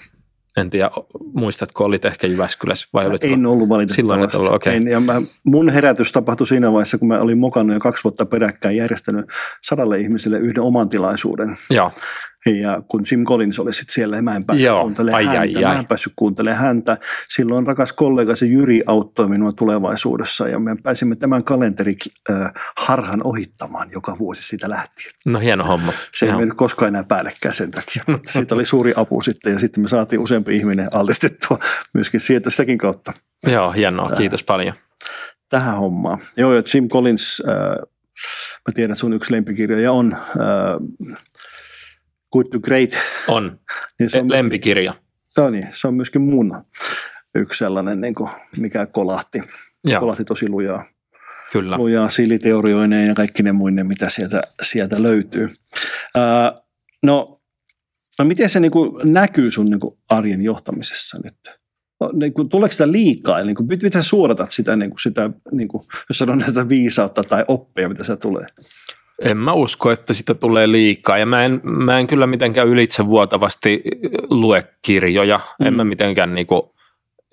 [SPEAKER 1] En tiedä, muistatko, olit ehkä Jyväskylässä vai olitko?
[SPEAKER 4] En ollut valitettavasti. Silloin et ollut, okay. en, ja mä, mun herätys tapahtui siinä vaiheessa, kun mä olin mokannut jo kaksi vuotta peräkkäin järjestänyt sadalle ihmiselle yhden oman tilaisuuden.
[SPEAKER 1] Joo.
[SPEAKER 4] Ja kun Jim Collins oli sitten siellä, mä en päässyt Joo, kuuntelemaan ai, häntä. Ai, ai. Mä en päässyt kuuntelemaan häntä. Silloin rakas kollega se Jyri auttoi minua tulevaisuudessa ja me pääsimme tämän kalenteri äh, harhan ohittamaan joka vuosi siitä lähtien.
[SPEAKER 1] No hieno homma.
[SPEAKER 4] Se ei mennyt koskaan enää päällekkäin sen takia, mutta siitä oli suuri apu sitten ja sitten me saatiin useampi ihminen altistettua myöskin sieltä sitäkin kautta.
[SPEAKER 1] Joo, hienoa. Kiitos paljon.
[SPEAKER 4] Tähän hommaan. Joo, ja Jim Collins, äh, mä tiedän, että sun yksi lempikirjoja on äh, Good to Great.
[SPEAKER 1] On, [LAUGHS] niin se on lempikirja.
[SPEAKER 4] Joo niin, se on myöskin mun yksi sellainen, niin kuin, mikä kolahti. Joo. Kolahti tosi lujaa.
[SPEAKER 1] Kyllä.
[SPEAKER 4] Lujaa siliteorioineen ja kaikki ne muinen, mitä sieltä, sieltä löytyy. Ää, no, no, miten se niin kuin, näkyy sun niin kuin, arjen johtamisessa nyt? No, niin kuin, tuleeko sitä liikaa? Niin kuin, miten sä suodatat sitä, niin kuin, sitä niin kuin, jos sanon näitä viisautta tai oppia, mitä se tulee?
[SPEAKER 1] En mä usko, että sitä tulee liikaa ja mä en, mä en kyllä mitenkään ylitsevuotavasti lue kirjoja. Mm. En mä mitenkään niinku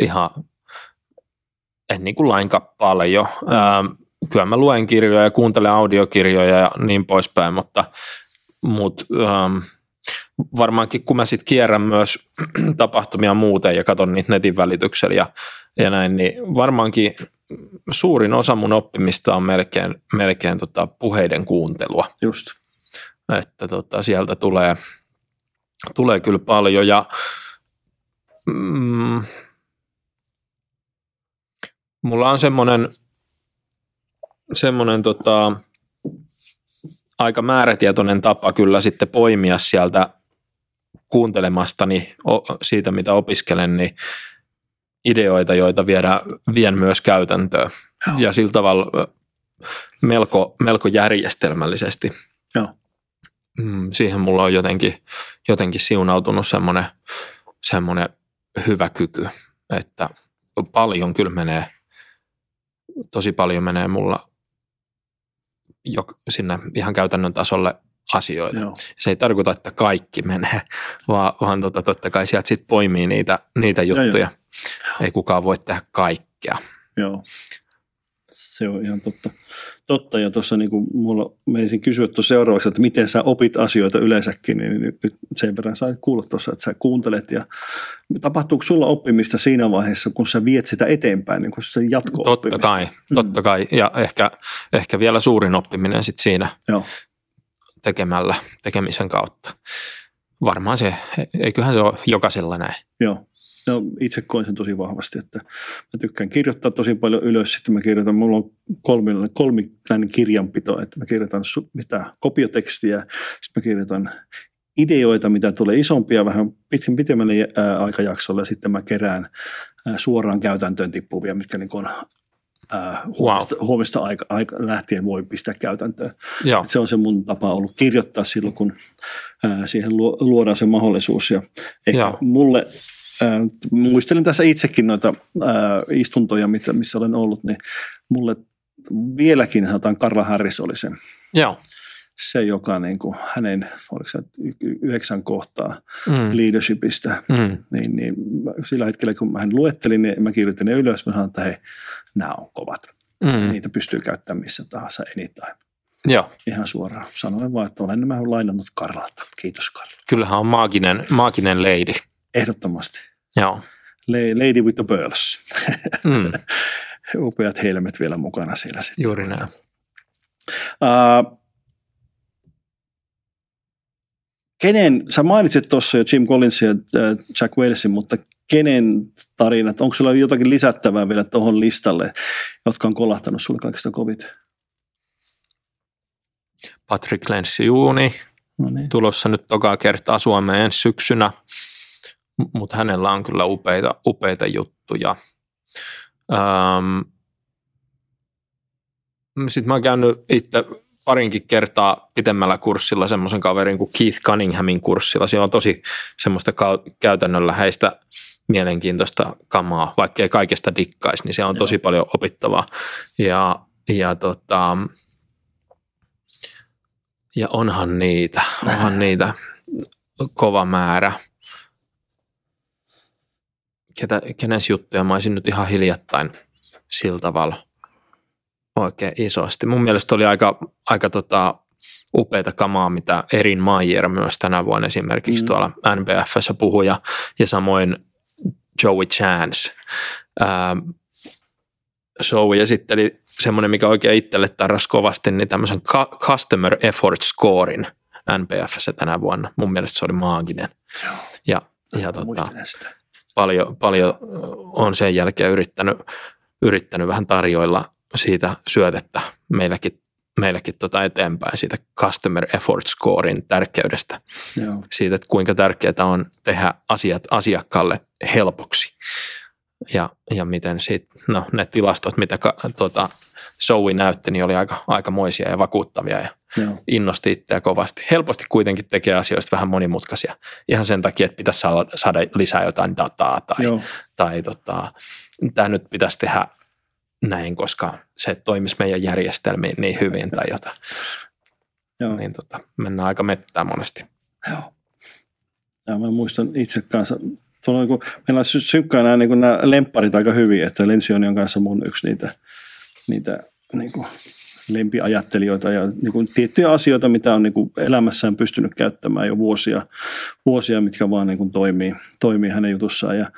[SPEAKER 1] ihan, en niinku lainkaan paljon. Mm. Ähm, kyllä mä luen kirjoja ja kuuntelen audiokirjoja ja niin poispäin, mutta, mutta ähm, varmaankin kun mä sitten kierrän myös [CLEARS THROAT] tapahtumia muuten ja katson niitä netin välityksellä ja, ja näin, niin varmaankin suurin osa mun oppimista on melkein, melkein tota puheiden kuuntelua.
[SPEAKER 4] Just.
[SPEAKER 1] Että tota, sieltä tulee, tulee kyllä paljon ja mm, mulla on semmoinen semmoinen tota, aika määrätietoinen tapa kyllä sitten poimia sieltä kuuntelemastani siitä, mitä opiskelen, niin ideoita, joita viedä, vien myös käytäntöön. Joo. Ja sillä tavalla melko, melko järjestelmällisesti.
[SPEAKER 4] Joo.
[SPEAKER 1] Mm, siihen mulla on jotenkin, jotenkin siunautunut semmoinen, semmoinen hyvä kyky, että paljon kyllä menee, tosi paljon menee mulla jo sinne ihan käytännön tasolle asioita. Joo. Se ei tarkoita, että kaikki menee, [LAUGHS] vaan, vaan tota, totta kai sieltä sitten poimii niitä, niitä juttuja. Joo, Ei kukaan voi tehdä kaikkea.
[SPEAKER 4] Joo, se on ihan totta. Totta, ja tuossa niin kuin mulla menisin kysyä tuossa seuraavaksi, että miten sä opit asioita yleensäkin, niin nyt, nyt sen verran sai kuulla tuossa, että sä kuuntelet ja tapahtuuko sulla oppimista siinä vaiheessa, kun sä viet sitä eteenpäin, niin kun se jatko
[SPEAKER 1] Totta kai, mm. totta kai, ja ehkä, ehkä vielä suurin oppiminen sitten siinä Joo. Tekemällä, tekemisen kautta. Varmaan se, eiköhän se ole jokaisella näin.
[SPEAKER 4] Joo. No, itse koen sen tosi vahvasti, että mä tykkään kirjoittaa tosi paljon ylös. Sitten mä kirjoitan, mulla on kolmi, kolmikäinen kirjanpito, että mä kirjoitan mitä kopiotekstiä, sitten mä kirjoitan ideoita, mitä tulee isompia vähän pitkin pitemmälle aikajaksolle ja sitten mä kerään suoraan käytäntöön tippuvia, mitkä niin on huomista, wow. huomista aika, aika, lähtien voi pistää käytäntöön. Se on se mun tapa ollut kirjoittaa silloin, kun ää, siihen luodaan se mahdollisuus. Ja ehkä Joo. mulle muistelen tässä itsekin noita istuntoja, missä olen ollut, niin mulle vieläkin sanotaan Karla Harris oli se.
[SPEAKER 1] Joo.
[SPEAKER 4] Se, joka niin kuin hänen, oliko se yhdeksän kohtaa mm. leadershipistä, mm. niin, niin sillä hetkellä kun mä hän luettelin, niin mä kirjoitin ne ylös, mä sanoin, että hei, nämä on kovat. Mm. Niitä pystyy käyttämään missä tahansa anytime.
[SPEAKER 1] Joo.
[SPEAKER 4] Ihan suoraan. Sanoin vaan, että olen nämä lainannut Karlalta. Kiitos Karla.
[SPEAKER 1] Kyllähän on maaginen, maaginen lady.
[SPEAKER 4] Ehdottomasti.
[SPEAKER 1] Joo.
[SPEAKER 4] Lady with the Pearls. [LAUGHS] Mm. Upeat helmet vielä mukana siellä sitten.
[SPEAKER 1] Juuri näin.
[SPEAKER 4] Uh, kenen, sä mainitsit tuossa jo Jim Collinsin ja Jack Walesin, mutta kenen tarinat, onko sulla jotakin lisättävää vielä tuohon listalle, jotka on kolahtanut sulle kaikista kovit?
[SPEAKER 1] Patrick Lencioni, no niin. tulossa nyt toka kertaa Suomeen ensi syksynä mutta hänellä on kyllä upeita, upeita juttuja. Ähm, Sitten mä oon käynyt itse parinkin kertaa pitemmällä kurssilla semmoisen kaverin kuin Keith Cunninghamin kurssilla. Siinä on tosi semmoista käytännönläheistä mielenkiintoista kamaa, vaikka ei kaikesta dikkaisi, niin se on tosi paljon opittavaa. Ja, ja, tota, ja onhan niitä, onhan niitä kova määrä ketä, kenen juttuja mä olisin nyt ihan hiljattain sillä tavalla oikein isosti. Mun mielestä oli aika, aika tota, upeita kamaa, mitä Erin Mayer myös tänä vuonna esimerkiksi mm. tuolla NBFssä puhui ja, ja samoin Joey Chance. Ähm, Joey esitteli semmoinen, mikä oikein itselle tarras kovasti, niin tämmöisen Customer Effort Scorein NPFssä tänä vuonna. Mun mielestä se oli maaginen.
[SPEAKER 4] Joo.
[SPEAKER 1] Ja, ja tota, paljon, paljon on sen jälkeen yrittänyt, yrittänyt vähän tarjoilla siitä syötettä meilläkin, meilläkin tota eteenpäin siitä Customer Effort Scorein tärkeydestä. Joo. Siitä, että kuinka tärkeää on tehdä asiat asiakkaalle helpoksi. Ja, ja miten sit, no, ne tilastot, mitä ka, tota, Zoe näytti, niin oli aika, aika moisia ja vakuuttavia ja Joo. innosti itseä kovasti. Helposti kuitenkin tekee asioista vähän monimutkaisia ihan sen takia, että pitäisi saada, saada lisää jotain dataa tai, tai tota, tämä nyt pitäisi tehdä näin, koska se toimisi meidän järjestelmiin niin hyvin tai jotain. Joo. niin tota, mennään aika mettään monesti.
[SPEAKER 4] Joo. Ja mä muistan itse kanssa, tuolla niin kuin, meillä on sykkään nämä, niin nämä lempparit aika hyvin, että Lensioni on kanssa mun yksi niitä, niitä niin kuin lempiajattelijoita ja niin kuin tiettyjä asioita, mitä on niin kuin elämässään pystynyt käyttämään jo vuosia, vuosia mitkä vaan niin kuin toimii, toimii hänen jutussaan. Ja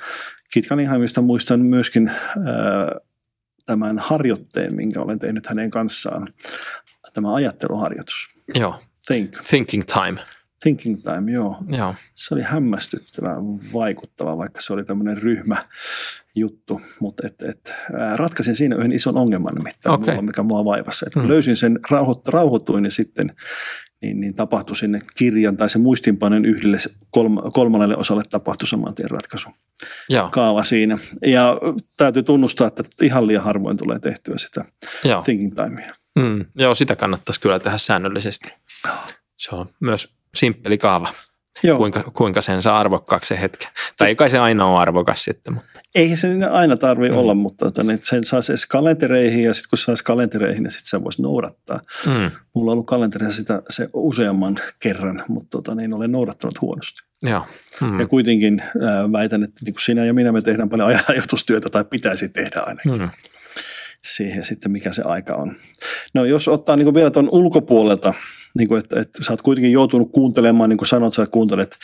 [SPEAKER 4] Kit Cunninghamista muistan myöskin ää, tämän harjoitteen, minkä olen tehnyt hänen kanssaan, tämä ajatteluharjoitus.
[SPEAKER 1] Joo, Think. Thinking Time.
[SPEAKER 4] Thinking Time, joo. joo. Se oli hämmästyttävän vaikuttava, vaikka se oli tämmöinen ryhmä juttu, mutta et, et, ratkaisin siinä yhden ison ongelman nimittäin, okay. mulla, mikä mua vaivassa. Et kun hmm. löysin sen, rauhoit, rauhoittuin niin sitten niin, niin tapahtui sinne kirjan tai se muistinpanen yhdelle kolma, kolmannelle osalle tapahtui saman tien ratkaisu. Joo. Kaava siinä. Ja täytyy tunnustaa, että ihan liian harvoin tulee tehtyä sitä Joo. thinking timea.
[SPEAKER 1] Mm, joo, sitä kannattaisi kyllä tehdä säännöllisesti. Se on myös simppeli kaava. Joo. Kuinka, kuinka sen saa arvokkaaksi se hetken. Tai ei kai se aina ole arvokas sitten. Mutta.
[SPEAKER 4] Ei se aina tarvitse mm. olla, mutta tota, niin sen saa edes kalentereihin ja sitten kun saisi kalentereihin, niin sitten se voisi noudattaa. Mm. Mulla on ollut kalenterissa sitä se useamman kerran, mutta tota, niin olen noudattanut huonosti.
[SPEAKER 1] Joo. Mm.
[SPEAKER 4] Ja kuitenkin äh, väitän, että niin kuin sinä ja minä me tehdään paljon ajatustyötä tai pitäisi tehdä ainakin. Mm siihen sitten, mikä se aika on. No jos ottaa niin vielä tuon ulkopuolelta, niin kuin, että, että sä oot kuitenkin joutunut kuuntelemaan, niin kuin sanot, sä kuuntelet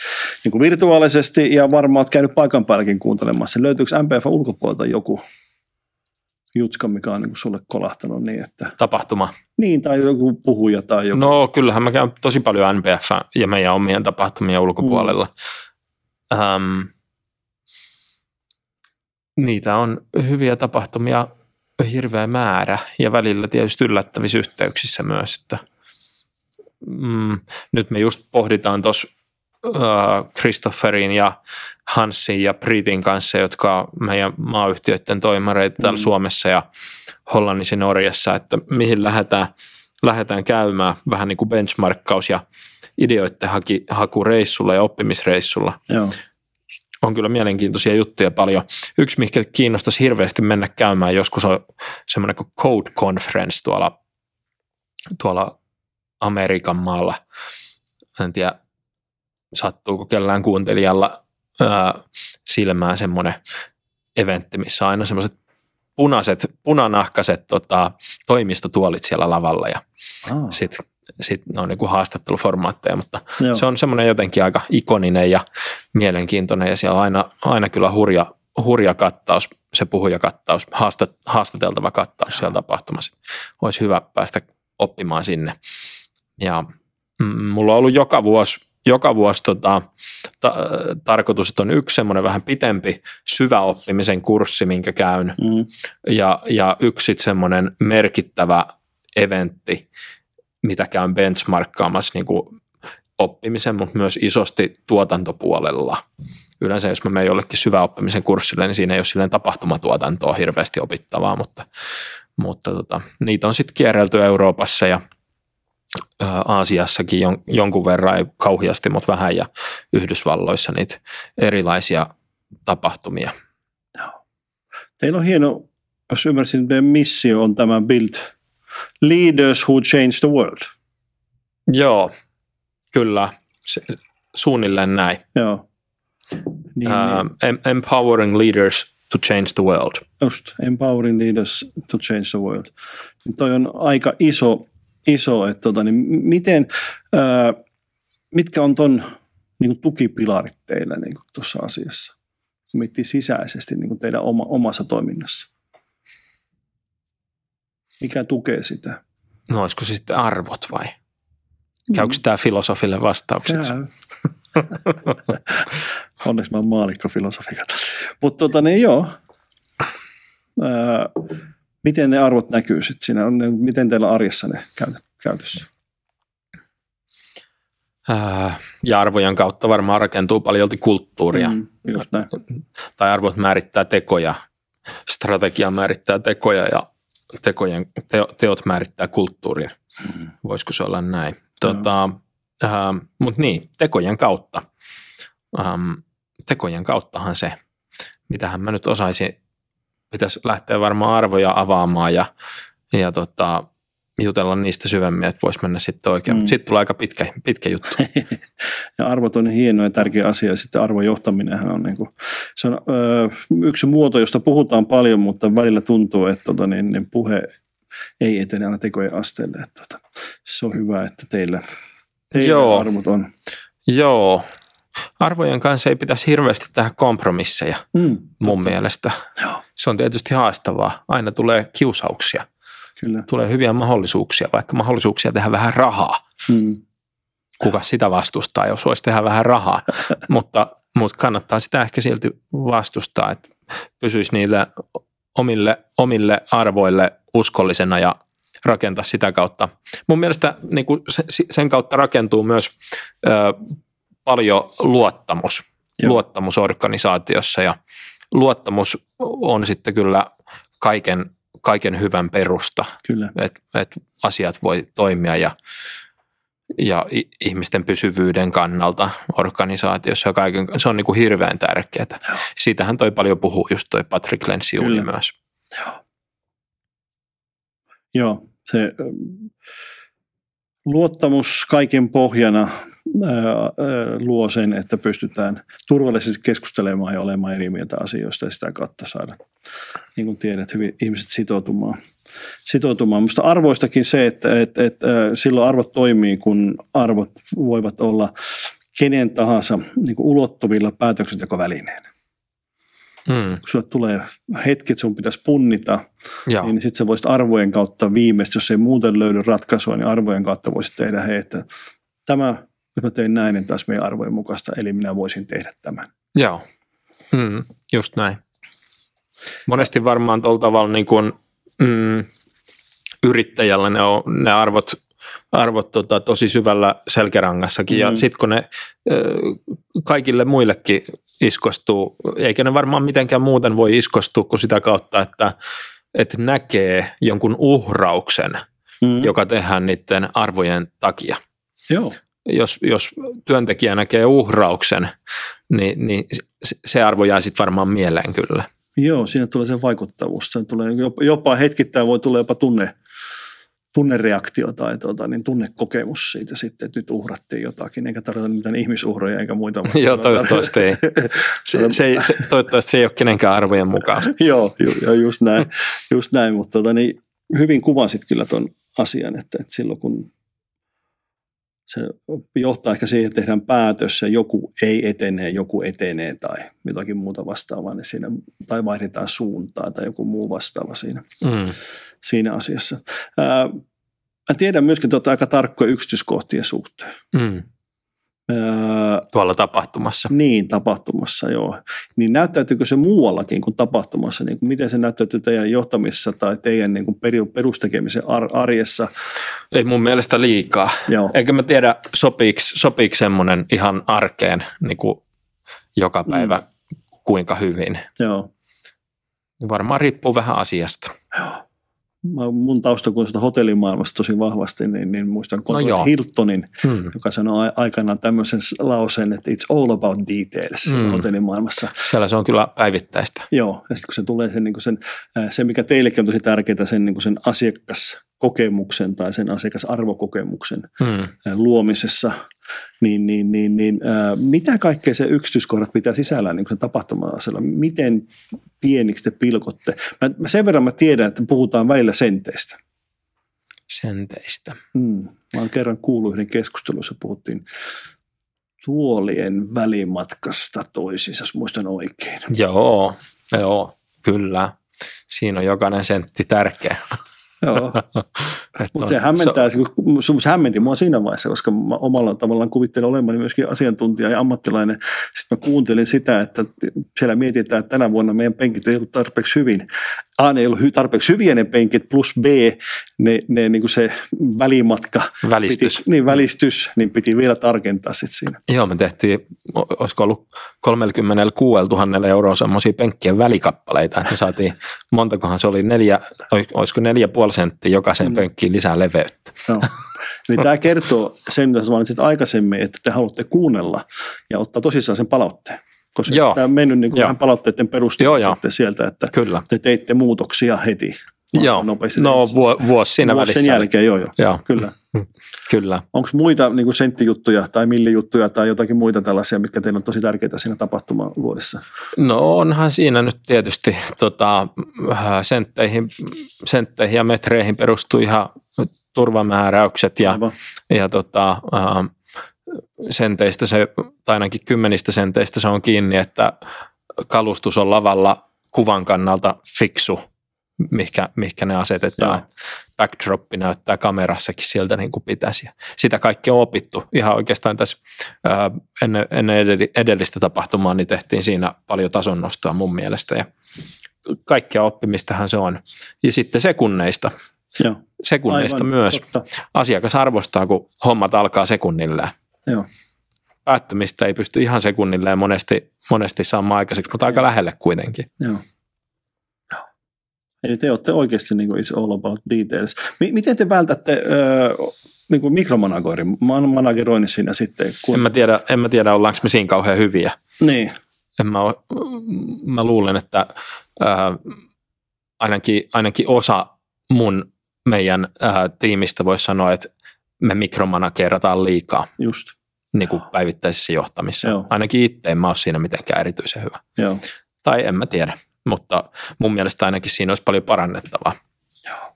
[SPEAKER 4] niin kuin virtuaalisesti ja varmaan oot käynyt paikan päälläkin kuuntelemassa. Löytyykö MPF ulkopuolelta joku jutska, mikä on niin kuin sulle kolahtanut niin, että...
[SPEAKER 1] Tapahtuma.
[SPEAKER 4] Niin, tai joku puhuja tai joku...
[SPEAKER 1] No kyllähän mä käyn tosi paljon NPF ja meidän omien tapahtumien ulkopuolella. Mm. Ähm, niitä on hyviä tapahtumia hirveä määrä ja välillä tietysti yllättävissä yhteyksissä myös, että mm, nyt me just pohditaan tuossa Christopherin ja Hansin ja Britin kanssa, jotka on meidän maayhtiöiden toimareita täällä mm. Suomessa ja Hollannissa ja Norjassa, että mihin lähdetään, lähdetään käymään vähän niin kuin benchmarkkaus ja ideoiden haki, hakureissulla ja oppimisreissulla. Joo on kyllä mielenkiintoisia juttuja paljon. Yksi, mikä kiinnostaisi hirveästi mennä käymään, joskus on semmoinen kuin Code Conference tuolla, tuolla Amerikan maalla. En tiedä, sattuuko kellään kuuntelijalla ää, silmään semmoinen eventti, missä on aina semmoiset punaiset, punanahkaiset tota, toimistotuolit siellä lavalla ja oh. sitten sit ne on niin haastatteluformaatteja, mutta Joo. se on semmoinen jotenkin aika ikoninen ja mielenkiintoinen ja siellä on aina, aina kyllä hurja, hurja kattaus, se puhujakattaus, haastat, haastateltava kattaus siellä tapahtumassa. Olisi hyvä päästä oppimaan sinne. Ja mm, mulla on ollut joka vuosi, joka vuosi tota, ta, tarkoitus, että on yksi semmoinen vähän pitempi syvä oppimisen kurssi, minkä käyn, mm. ja, ja yksi semmoinen merkittävä eventti, mitä käyn benchmarkkaamassa niin kuin oppimisen, mutta myös isosti tuotantopuolella. Yleensä jos mä menen jollekin syvä oppimisen kurssille, niin siinä ei ole silleen tapahtumatuotantoa hirveästi opittavaa, mutta, mutta tota, niitä on sitten kierrelty Euroopassa ja Aasiassakin jon, jonkun verran, ei kauheasti, mutta vähän, ja Yhdysvalloissa niitä erilaisia tapahtumia.
[SPEAKER 4] Teillä on hieno, jos ymmärsin, että missio on tämä Build – Leaders Who Change the World.
[SPEAKER 1] Joo, kyllä. Se, suunnilleen näin.
[SPEAKER 4] Joo.
[SPEAKER 1] Niin, uh, niin. Empowering Leaders to Change the World.
[SPEAKER 4] Just, Empowering Leaders to Change the World. Niin toi on aika iso, iso että tota, niin miten, uh, mitkä on ton niin tukipilarit teillä niin tuossa asiassa? Miettii sisäisesti niin teidän oma, omassa toiminnassa. Mikä tukee sitä?
[SPEAKER 1] No olisiko se sitten arvot vai? Käykö mm. tämä filosofille vastaukseksi? [LAUGHS]
[SPEAKER 4] Onneksi mä oon maalikko filosofikat. Mutta tota niin joo. Ää, miten ne arvot näkyy sitten siinä? Miten teillä arjessa ne käytössä?
[SPEAKER 1] Ää, ja arvojen kautta varmaan rakentuu paljon kulttuuria. Mm, tai arvot määrittää tekoja. Strategia määrittää tekoja ja tekojen, teo, teot määrittää kulttuuria. Mm. Voisiko se olla näin? Tota, äh, Mutta niin, tekojen kautta. Ähm, tekojen kauttahan se, mitähän mä nyt osaisin, pitäisi lähteä varmaan arvoja avaamaan ja, ja tota, jutella niistä syvemmin, että voisi mennä sitten oikein. Mm. Sitten tulee aika pitkä, pitkä juttu. [LAUGHS]
[SPEAKER 4] ja arvot on hieno ja tärkeä asia. Ja sitten arvojohtaminen on, niin kuin, se on ö, yksi muoto, josta puhutaan paljon, mutta välillä tuntuu, että tota, niin, niin puhe ei etene aina tekojen asteelle. Että, tota, se on hyvä, että teillä, teillä Joo. arvot on.
[SPEAKER 1] Joo, arvojen kanssa ei pitäisi hirveästi tehdä kompromisseja mm, mun totta. mielestä. Joo. Se on tietysti haastavaa. Aina tulee kiusauksia. Kyllä. Tulee hyviä mahdollisuuksia, vaikka mahdollisuuksia tehdä vähän rahaa. Mm. Kuka sitä vastustaa, jos voisi tehdä vähän rahaa. [LAUGHS] mutta, mutta kannattaa sitä ehkä silti vastustaa, että pysyisi niille omille, omille arvoille uskollisena ja rakentaa sitä kautta. Mun mielestä niin kuin sen kautta rakentuu myös ö, paljon luottamus, Joo. luottamus organisaatiossa ja luottamus on sitten kyllä kaiken, kaiken hyvän perusta, että et asiat voi toimia ja, ja ihmisten pysyvyyden kannalta organisaatiossa ja kaiken, se on niin kuin hirveän tärkeää. Joo. Siitähän toi paljon puhuu just toi Patrick Lensiuli myös.
[SPEAKER 4] Joo. Joo, se luottamus kaiken pohjana luo sen, että pystytään turvallisesti keskustelemaan ja olemaan eri mieltä asioista ja sitä kautta saada, niin kuin tiedät, hyvin ihmiset sitoutumaan. sitoutumaan. Minusta arvoistakin se, että, että, että silloin arvot toimii, kun arvot voivat olla kenen tahansa niin kuin ulottuvilla päätöksentekovälineenä. Hmm. Kun sulle tulee hetki, että sun pitäisi punnita, Joo. niin sitten sä voisit arvojen kautta viimeistä, jos ei muuten löydy ratkaisua, niin arvojen kautta voisit tehdä, hei, että tämä jos mä teen näin, niin taas meidän arvojen mukaista, eli minä voisin tehdä tämän.
[SPEAKER 1] Joo, mm, just näin. Monesti varmaan tuolla tavalla niin kuin, mm, yrittäjällä ne, on, ne arvot, arvot tota, tosi syvällä selkärangassakin, mm. ja sitten kun ne kaikille muillekin iskostuu, eikä ne varmaan mitenkään muuten voi iskostua kuin sitä kautta, että, että näkee jonkun uhrauksen, mm. joka tehdään niiden arvojen takia.
[SPEAKER 4] Joo
[SPEAKER 1] jos, jos työntekijä näkee uhrauksen, niin, niin se arvo jää sitten varmaan mieleen kyllä.
[SPEAKER 4] Joo, siinä tulee se vaikuttavuus. Se tulee jopa, hetkittäin voi tulla jopa tunne, tunnereaktio tai tuota, niin tunnekokemus siitä sitten, että nyt uhrattiin jotakin, eikä tarvita mitään ihmisuhroja eikä muita. [LAUGHS]
[SPEAKER 1] Joo, toivottavasti ei. Se, se, ei se, toivottavasti se ei ole kenenkään arvojen mukaista. [LAUGHS]
[SPEAKER 4] joo, ju, just näin, just näin mutta tuota, niin hyvin kuvasit kyllä tuon asian, että, että silloin kun se johtaa ehkä siihen, että tehdään päätös ja joku ei etene, joku etenee tai jotakin muuta vastaavaa, niin siinä, tai vaihdetaan suuntaa tai joku muu vastaava siinä, mm. siinä asiassa. Ää, mä tiedän myöskin, että aika tarkkoja yksityiskohtien suhteen. Mm.
[SPEAKER 1] Tuolla tapahtumassa.
[SPEAKER 4] Niin, tapahtumassa, joo. Niin näyttäytyykö se muuallakin kuin tapahtumassa? Niin kuin miten se näyttäytyy teidän johtamissa tai teidän niin kuin perustekemisen arjessa?
[SPEAKER 1] Ei mun mielestä liikaa. Joo. Eikä mä tiedä, sopiiko, sopiiko semmoinen ihan arkeen niin kuin joka päivä mm. kuinka hyvin.
[SPEAKER 4] Joo.
[SPEAKER 1] Varmaan riippuu vähän asiasta.
[SPEAKER 4] Joo mun tausta kun sitä hotellimaailmasta tosi vahvasti, niin, niin muistan no Hiltonin, hmm. joka sanoi aikanaan tämmöisen lauseen, että it's all about details hmm. hotellimaailmassa.
[SPEAKER 1] Siellä se on kyllä päivittäistä.
[SPEAKER 4] Joo, ja sitten kun se tulee sen, niin sen, se, mikä teillekin on tosi tärkeää, sen, niin sen asiakaskokemuksen tai sen asiakasarvokokemuksen hmm. luomisessa, niin, niin, niin, niin äh, mitä kaikkea se yksityiskohdat pitää sisällään niin sen tapahtuma Miten pieniksi te pilkotte? Mä, mä sen verran mä tiedän, että puhutaan välillä senteistä.
[SPEAKER 1] Senteistä.
[SPEAKER 4] Mm. Mä oon kerran kuullut yhden keskustelun, jossa puhuttiin tuolien välimatkasta toisiinsa, jos muistan oikein.
[SPEAKER 1] Joo, joo, kyllä. Siinä on jokainen sentti tärkeä.
[SPEAKER 4] Joo. [LAUGHS] Mutta se hämmentää, se, se hämmenti mua siinä vaiheessa, koska mä omalla tavallaan kuvittelin olemani myöskin asiantuntija ja ammattilainen. Sitten mä kuuntelin sitä, että siellä mietitään, että tänä vuonna meidän penkit ei ollut tarpeeksi hyvin. A, ne ei ollut tarpeeksi hyviä ne penkit, plus B, ne, ne niin kuin se välimatka.
[SPEAKER 1] Välistys.
[SPEAKER 4] Piti, niin, välistys, niin piti vielä tarkentaa sitten siinä.
[SPEAKER 1] Joo, me tehtiin, olisiko ollut 36 000 euroa semmoisia penkkien välikappaleita, että me saatiin, montakohan se oli neljä, olisiko neljä puoli senttiä jokaiseen mm. penkkiin lisää leveyttä.
[SPEAKER 4] Joo. Eli tämä kertoo sen, mitä mainitsit aikaisemmin, että te haluatte kuunnella ja ottaa tosissaan sen palautteen. Koska Joo. tämä on mennyt niin kuin vähän palautteiden perusteella sieltä, että Kyllä. te teitte muutoksia heti
[SPEAKER 1] Joo, nopeasti. No vu, vuosi siinä vuosi välissä.
[SPEAKER 4] sen jälkeen, joo, joo. joo. Kyllä. [LAUGHS]
[SPEAKER 1] Kyllä.
[SPEAKER 4] Onko muita niin kuin senttijuttuja tai millijuttuja tai jotakin muita tällaisia, mitkä teillä on tosi tärkeitä siinä tapahtumavuodessa?
[SPEAKER 1] No onhan siinä nyt tietysti tota, sentteihin, sentteihin ja metreihin perustuu ihan turvamääräykset ja, ja tota, äh, senteistä se, tai ainakin kymmenistä senteistä se on kiinni, että kalustus on lavalla kuvan kannalta fiksu, mihinkä, mihinkä ne asetetaan. Joo. Backdroppi näyttää kamerassakin sieltä niin kuin pitäisi. Sitä kaikki on opittu. Ihan oikeastaan tässä ää, ennen, ennen edellistä tapahtumaa niin tehtiin siinä paljon tasonnostoa mun mielestä. Ja kaikkea oppimistahan se on. Ja sitten sekunneista. Joo. Sekunneista Aivan, myös. Totta. Asiakas arvostaa, kun hommat alkaa sekunnilleen. Joo. Päättymistä ei pysty ihan sekunnilleen monesti, monesti saamaan aikaiseksi, mutta aika lähelle kuitenkin. Joo.
[SPEAKER 4] Eli te olette oikeasti niin kuin it's all about details. M- miten te vältätte öö, niin kuin mikromanagerin, manageroinnin siinä sitten?
[SPEAKER 1] Kun... En, mä tiedä, en mä tiedä, ollaanko me siinä kauhean hyviä.
[SPEAKER 4] Niin.
[SPEAKER 1] En mä, mä luulen, että äh, ainakin, ainakin osa mun meidän äh, tiimistä voisi sanoa, että me mikromanagerataan liikaa.
[SPEAKER 4] Just.
[SPEAKER 1] Niin kuin päivittäisessä johtamisessa. Joo. Ainakin itse en mä ole siinä mitenkään erityisen hyvä. Joo. Tai en mä tiedä mutta mun mielestä ainakin siinä olisi paljon parannettavaa. Joo.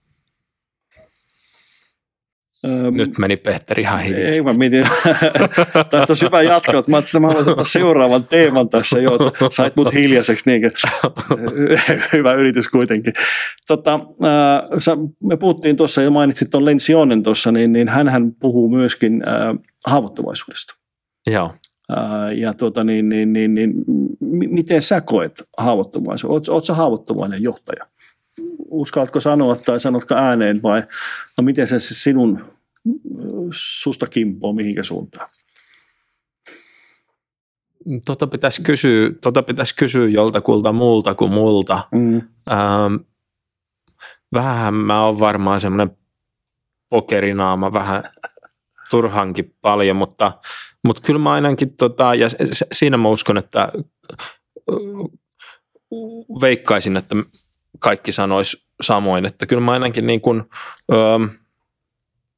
[SPEAKER 1] Nyt meni Petteri ihan hiljaa.
[SPEAKER 4] Ei mä mietin, tästä olisi hyvä jatkaa, mä ajattelin, mä haluaisin seuraavan teeman tässä jo, sait mut hiljaiseksi, niin [LAUGHS] hyvä yritys kuitenkin. Tota, äh, sä, me puhuttiin tuossa ja mainitsit tuon Lensionen tuossa, niin, niin hän puhuu myöskin äh, haavoittuvaisuudesta.
[SPEAKER 1] Joo
[SPEAKER 4] ja tuota, niin, niin, niin, niin, miten sä koet haavoittuvaisuuden? Oletko, oletko haavoittuvainen johtaja? Uskallatko sanoa tai sanotko ääneen vai no miten se sinun susta kimpoo mihinkä suuntaan?
[SPEAKER 1] Tota pitäisi kysyä, tota pitäisi kysyä joltakulta muulta kuin multa. Mm. Ähm, vähän mä oon varmaan semmoinen pokerinaama, vähän turhankin paljon, mutta mutta kyllä mä ainakin, tota, ja siinä mä uskon, että veikkaisin, että kaikki sanois samoin, että kyllä mä ainakin niin kuin, ö,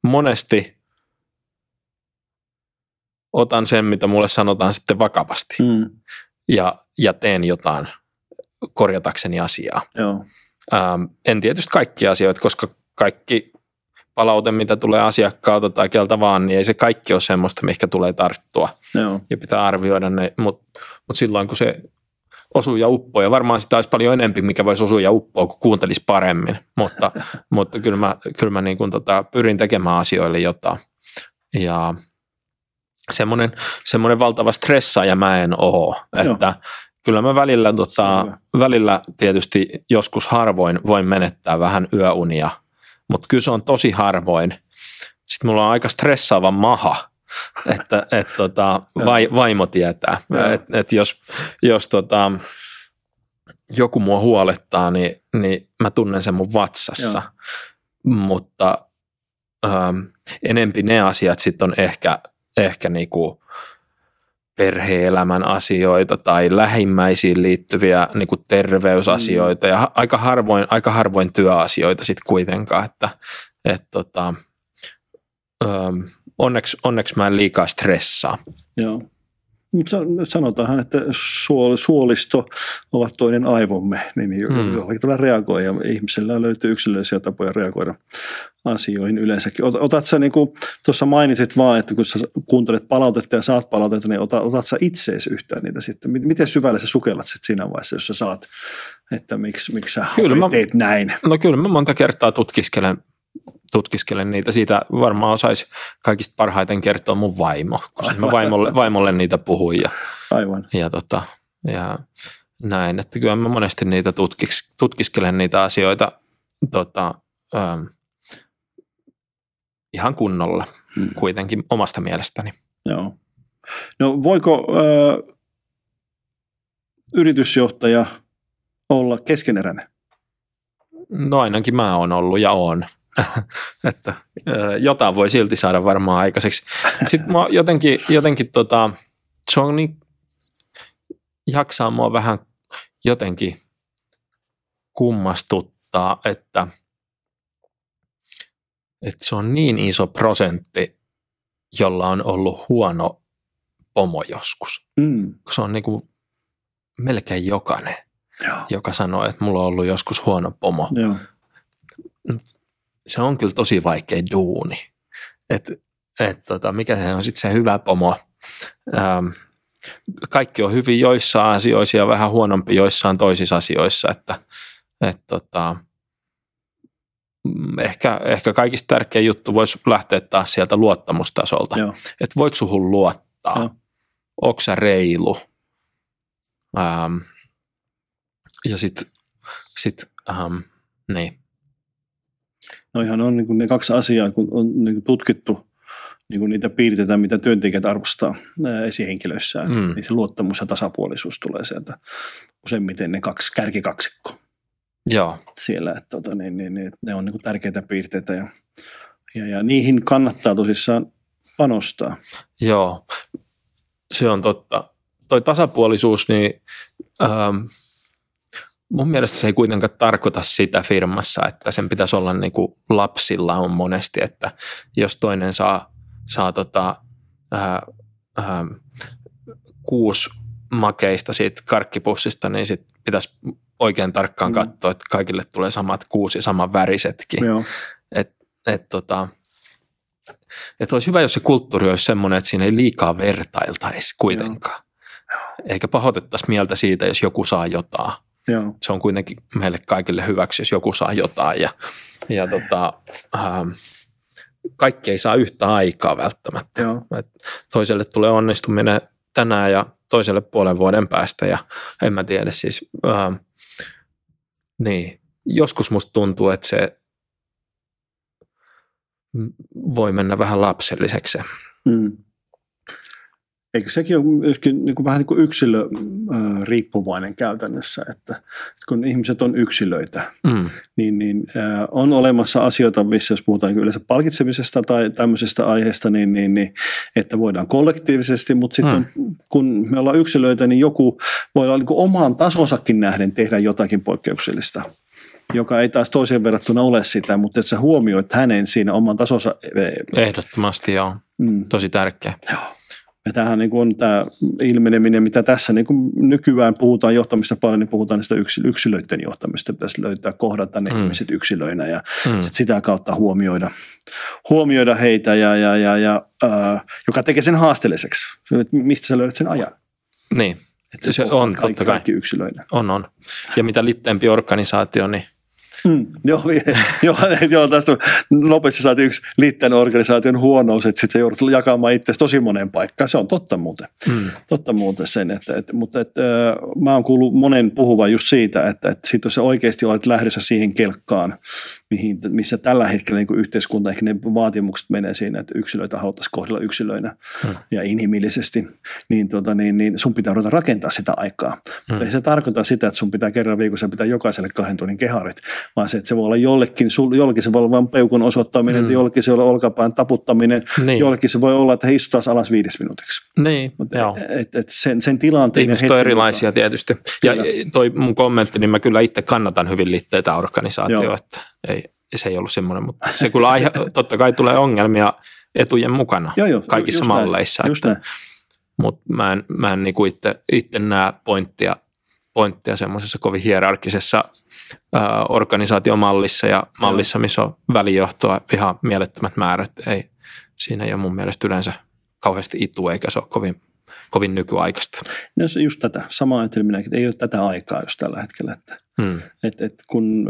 [SPEAKER 1] monesti otan sen, mitä mulle sanotaan sitten vakavasti mm. ja, ja teen jotain korjatakseni asiaa. Joo. Ähm, en tietysti kaikki asioita, koska kaikki palaute, mitä tulee asiakkaalta tai keltä vaan, niin ei se kaikki ole semmoista, mikä tulee tarttua. Joo. Ja pitää arvioida ne, mutta mut silloin kun se osuu ja uppoo, ja varmaan sitä olisi paljon enempi, mikä voisi osua ja uppoa, kun kuuntelisi paremmin, mutta, [LAUGHS] mutta kyllä mä, kyllä mä niin kuin tota, pyrin tekemään asioille jotain. Ja semmoinen, semmoinen valtava stressaaja mä en oo, että Joo. kyllä mä välillä, tota, välillä tietysti joskus harvoin voin menettää vähän yöunia – mutta kyllä se on tosi harvoin. Sitten mulla on aika stressaava maha, että et, tota, vai, vaimo tietää, että et jos, jos tota, joku mua huolettaa, niin, niin mä tunnen sen mun vatsassa, Joo. mutta ähm, enempi ne asiat sitten on ehkä, ehkä niinku, perheelämän asioita tai lähimmäisiin liittyviä niin kuin terveysasioita mm. ja aika harvoin, aika harvoin työasioita sitten kuitenkaan, että et, tota, onneksi, onneksi mä en liikaa stressaa.
[SPEAKER 4] Joo. Mutta sanotaan, että suolisto ovat toinen aivomme, niin hmm. jollakin tavalla reagoi ja ihmisellä löytyy yksilöllisiä tapoja reagoida asioihin yleensäkin. Otat sä, niin kuin tuossa mainitsit vaan, että kun sä kuuntelet palautetta ja saat palautetta, niin otat, otat sä itseesi yhtään niitä sitten? Miten syvälle sä sukellat sitten siinä vaiheessa, jos sä saat, että miksi, miksi sä kyllä mä, teet näin?
[SPEAKER 1] No kyllä mä monta kertaa tutkiskelen tutkiskelen niitä. Siitä varmaan osaisi kaikista parhaiten kertoa mun vaimo, koska mä vaimolle, vaimolle niitä puhuin. Ja,
[SPEAKER 4] Aivan.
[SPEAKER 1] Ja, tota, ja näin, että kyllä mä monesti niitä tutkis, tutkiskelen niitä asioita tota, ähm, ihan kunnolla hmm. kuitenkin omasta mielestäni.
[SPEAKER 4] Joo. No voiko ö, yritysjohtaja olla keskeneräinen?
[SPEAKER 1] No ainakin mä oon ollut ja on. [LAUGHS] että jotain voi silti saada varmaan aikaiseksi. Sitten mä jotenkin, jotenkin tota, se on niin, jaksaa mua vähän jotenkin kummastuttaa, että että se on niin iso prosentti, jolla on ollut huono pomo joskus. Mm. Se on niin kuin melkein jokainen, Joo. joka sanoo, että mulla on ollut joskus huono pomo. Joo. Se on kyllä tosi vaikea duuni. Et, et tota, mikä se on sitten se hyvä pomo? Ähm, kaikki on hyvin joissain asioissa ja vähän huonompi joissain toisissa asioissa, että et tota, ehkä, ehkä kaikista tärkein juttu voisi lähteä taas sieltä luottamustasolta. Että voiko suhun luottaa? Onko sä reilu? Ähm, ja sitten sit, ähm, niin.
[SPEAKER 4] No ihan on niin ne kaksi asiaa, kun on niin tutkittu niin kuin niitä piirteitä, mitä työntekijät arvostaa esihenkilöissään, mm. niin se luottamus ja tasapuolisuus tulee sieltä useimmiten ne kaksi kärkikaksikko.
[SPEAKER 1] Joo.
[SPEAKER 4] Siellä, että tota, niin, niin, niin, ne on niin kuin tärkeitä piirteitä ja, ja, ja niihin kannattaa tosissaan panostaa.
[SPEAKER 1] Joo, se on totta. Toi tasapuolisuus, niin ähm, mun mielestä se ei kuitenkaan tarkoita sitä firmassa, että sen pitäisi olla niin kuin lapsilla on monesti, että jos toinen saa, saa tota, äh, äh, kuusi makeista siitä karkkipussista, niin sit pitäisi oikein tarkkaan mm. katsoa, että kaikille tulee samat kuusi saman värisetkin. Että et, tota, et olisi hyvä, jos se kulttuuri olisi sellainen, että siinä ei liikaa vertailtaisi kuitenkaan. Joo. Eikä pahoitettaisi mieltä siitä, jos joku saa jotain. Joo. Se on kuitenkin meille kaikille hyväksi, jos joku saa jotain. Ja, ja tota, ähm, kaikki ei saa yhtä aikaa välttämättä. Joo. Et toiselle tulee onnistuminen tänään ja toiselle puolen vuoden päästä ja en mä tiedä siis, ähm, niin, joskus musta tuntuu, että se voi mennä vähän lapselliseksi. Mm.
[SPEAKER 4] Eikö sekin ole myöskin niin kuin vähän niin kuin yksilö riippuvainen käytännössä, että kun ihmiset on yksilöitä, mm. niin, niin äh, on olemassa asioita, missä jos puhutaan yleensä palkitsemisesta tai tämmöisestä aiheesta, niin, niin, niin että voidaan kollektiivisesti, mutta sitten mm. kun me ollaan yksilöitä, niin joku voi olla niin kuin omaan tasosakin nähden tehdä jotakin poikkeuksellista joka ei taas toiseen verrattuna ole sitä, mutta että sä huomioit hänen siinä oman tasonsa.
[SPEAKER 1] Ehdottomasti joo, mm. tosi tärkeä. Joo.
[SPEAKER 4] Ja tämähän niin on tämä ilmeneminen, mitä tässä niin kuin nykyään puhutaan johtamista paljon, niin puhutaan niistä yksilöiden johtamista. Pitäisi löytää, kohdata ne mm. ihmiset yksilöinä ja mm. sit sitä kautta huomioida, huomioida heitä, ja, ja, ja, ja, äh, joka tekee sen haasteelliseksi. Mistä sä löydät sen ajan?
[SPEAKER 1] Niin,
[SPEAKER 4] että se on kaikki, totta kai. Kaikki yksilöinä.
[SPEAKER 1] On, on. Ja mitä litteempi organisaatio, niin
[SPEAKER 4] Mm, joo, [LAUGHS] joo, joo, tästä nopeasti saatiin yksi liitteen organisaation huonous, että sitten se joudut jakamaan itse tosi moneen paikkaan. Se on totta muuten. Mm. Totta muuten sen, että, että mutta että, äh, mä oon kuullut monen puhuvan just siitä, että, että sit jos sä oikeasti olet lähdössä siihen kelkkaan, mihin, missä tällä hetkellä niin yhteiskunta, ehkä ne vaatimukset menee siinä, että yksilöitä haluttaisiin kohdella yksilöinä mm. ja inhimillisesti, niin, tota, niin, niin sun pitää ruveta rakentaa sitä aikaa. Mm. Mutta ei se tarkoita sitä, että sun pitää kerran viikossa pitää jokaiselle kahden tunnin keharit, vaan se, että se voi olla jollekin, sul, jollekin se voi olla vain peukun osoittaminen, mm. jollekin se voi olla olkapään taputtaminen, niin. jollekin se voi olla, että he istutaan alas viides minuutiksi.
[SPEAKER 1] Niin, Mut, joo.
[SPEAKER 4] Et, et sen, sen tilanteen...
[SPEAKER 1] Ihmiset on erilaisia mukaan. tietysti. Ja kyllä. toi mun kommentti, niin mä kyllä itse kannatan hyvin liitteitä organisaatioon, että ei, se ei ollut semmoinen, mutta se kyllä aihe, totta kai tulee ongelmia etujen mukana joo, joo, kaikissa malleissa. Mutta mä en, mä en niinku itse, itse näe pointtia pointtia semmoisessa kovin hierarkisessa ää, organisaatiomallissa ja mallissa, missä on välijohtoa ihan mielettömät määrät. Ei, siinä ei ole mun mielestä yleensä kauheasti itu eikä se ole kovin, kovin nykyaikaista.
[SPEAKER 4] No se just tätä, sama että minäkin, että ei ole tätä aikaa just tällä hetkellä. Että, hmm. et, et kun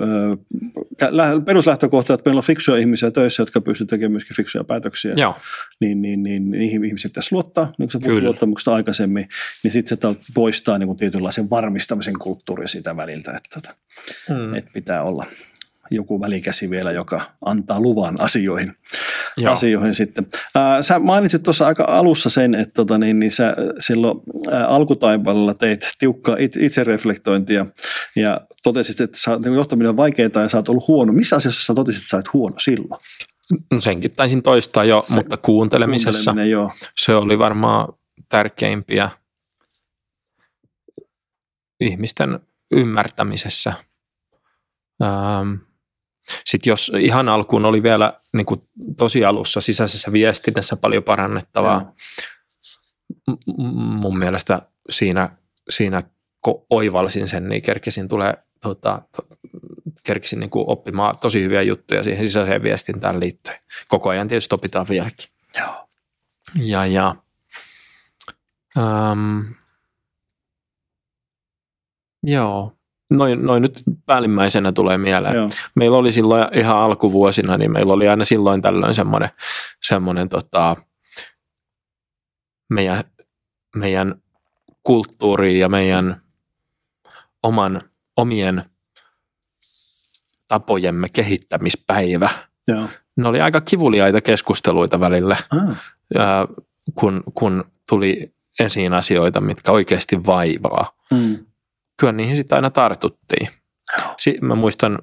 [SPEAKER 4] äh, peruslähtökohta, että meillä on fiksuja ihmisiä töissä, jotka pystyvät tekemään myöskin fiksuja päätöksiä, Joo. Niin, niin, niin, niihin ihmisiin pitäisi luottaa, niin kuin sä puhut luottamuksesta aikaisemmin, niin sitten se poistaa niin kuin tietynlaisen varmistamisen kulttuuri siitä väliltä, että, että, hmm. että pitää olla joku välikäsi vielä, joka antaa luvan asioihin, asioihin sitten. Ää, sä mainitsit tuossa aika alussa sen, että tota, niin, niin sä silloin ää, alkutaipaleella teit tiukkaa it, itsereflektointia ja totesit, että sä, niin johtaminen on vaikeaa ja sä oot ollut huono. Missä asiassa sä totesit, että sä oot huono silloin?
[SPEAKER 1] No senkin taisin toistaa jo, se, mutta kuuntelemisessa joo. se oli varmaan tärkeimpiä ihmisten ymmärtämisessä. Ähm, sitten jos ihan alkuun oli vielä niin kuin tosi alussa sisäisessä viestinnässä paljon parannettavaa, M- mun mielestä siinä, siinä kun oivalsin sen, niin kerkesin tulee tota, to, kerkisin niin kuin oppimaan tosi hyviä juttuja siihen sisäiseen viestintään liittyen. Koko ajan tietysti opitaan vieläkin.
[SPEAKER 4] Joo.
[SPEAKER 1] Ja, ja um, joo, noin, noin nyt päällimmäisenä tulee mieleen. Joo. Meillä oli silloin ihan alkuvuosina, niin meillä oli aina silloin tällöin semmoinen, semmoinen tota, meidän, meidän kulttuuri ja meidän oman, omien tapojemme kehittämispäivä. Joo. Ne oli aika kivuliaita keskusteluita välillä, ah. ja kun, kun tuli esiin asioita, mitkä oikeasti vaivaa. Mm kyllä niihin sitten aina tartuttiin. Si- mä muistan,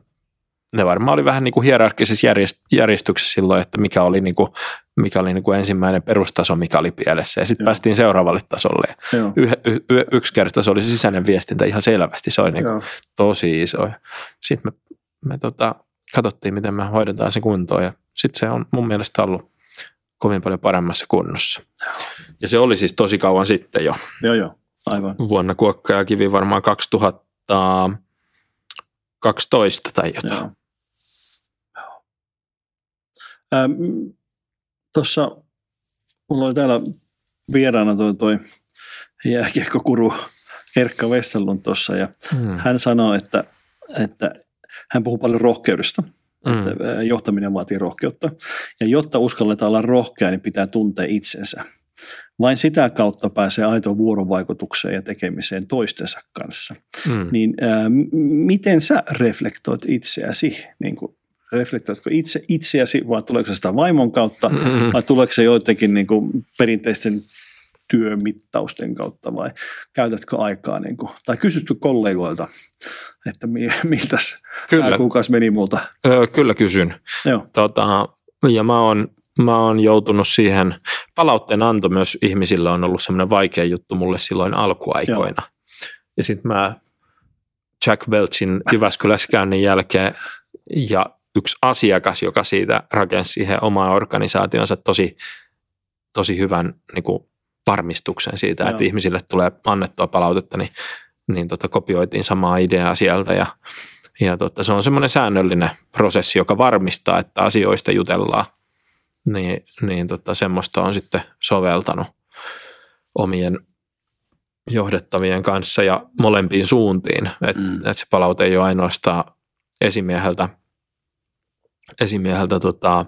[SPEAKER 1] ne varmaan oli vähän niin kuin hierarkkisessa järjestyksessä silloin, että mikä oli, niin kuin, mikä oli niin kuin ensimmäinen perustaso, mikä oli pielessä. Ja sitten päästiin seuraavalle tasolle. Y- y- yksi kerta se oli se sisäinen viestintä ihan selvästi, se oli niin kuin tosi iso. Sitten me, me tota, katsottiin, miten me hoidetaan se kuntoon ja sitten se on mun mielestä ollut kovin paljon paremmassa kunnossa. Ja se oli siis tosi kauan sitten jo.
[SPEAKER 4] Joo, joo. Aivan.
[SPEAKER 1] Vuonna Kuokka ja Kivi varmaan 2012 tai jotain. Joo.
[SPEAKER 4] Ähm, Tuossa mulla oli täällä vieraana toi, toi jääkiekkokuru Erkka Westerlund tuossa ja hmm. hän sanoi, että, että hän puhuu paljon rohkeudesta. Mm. Että johtaminen vaatii rohkeutta. Ja jotta uskalletaan olla rohkea, niin pitää tuntea itsensä. Vain sitä kautta pääsee aitoon vuorovaikutukseen ja tekemiseen toistensa kanssa. Mm. Niin ää, miten sä reflektoit itseäsi? Niin kuin, reflektoitko itse itseäsi vai tuleeko se sitä vaimon kautta mm-hmm. vai tuleeko se joidenkin niin kuin, perinteisten työmittausten kautta vai käytätkö aikaa, niin kuin, tai kysytkö kollegoilta, että [LAUGHS] miltä tämä kuukausi meni multa?
[SPEAKER 1] Öö, kyllä kysyn. Joo. Tota, ja mä oon mä oon joutunut siihen, palautteen anto myös ihmisillä on ollut semmoinen vaikea juttu mulle silloin alkuaikoina. Joo. Ja sitten mä Jack Welchin Jyväskylässä käynnin jälkeen ja yksi asiakas, joka siitä rakensi siihen omaan organisaationsa tosi, tosi hyvän niin kuin varmistuksen siitä, Joo. että ihmisille tulee annettua palautetta, niin, niin tota, kopioitiin samaa ideaa sieltä ja, ja tota, se on semmoinen säännöllinen prosessi, joka varmistaa, että asioista jutellaan niin, niin tota, semmoista on sitten soveltanut omien johdettavien kanssa ja molempiin suuntiin. Että mm. et se palaute ei ole ainoastaan esimieheltä, esimieheltä tota,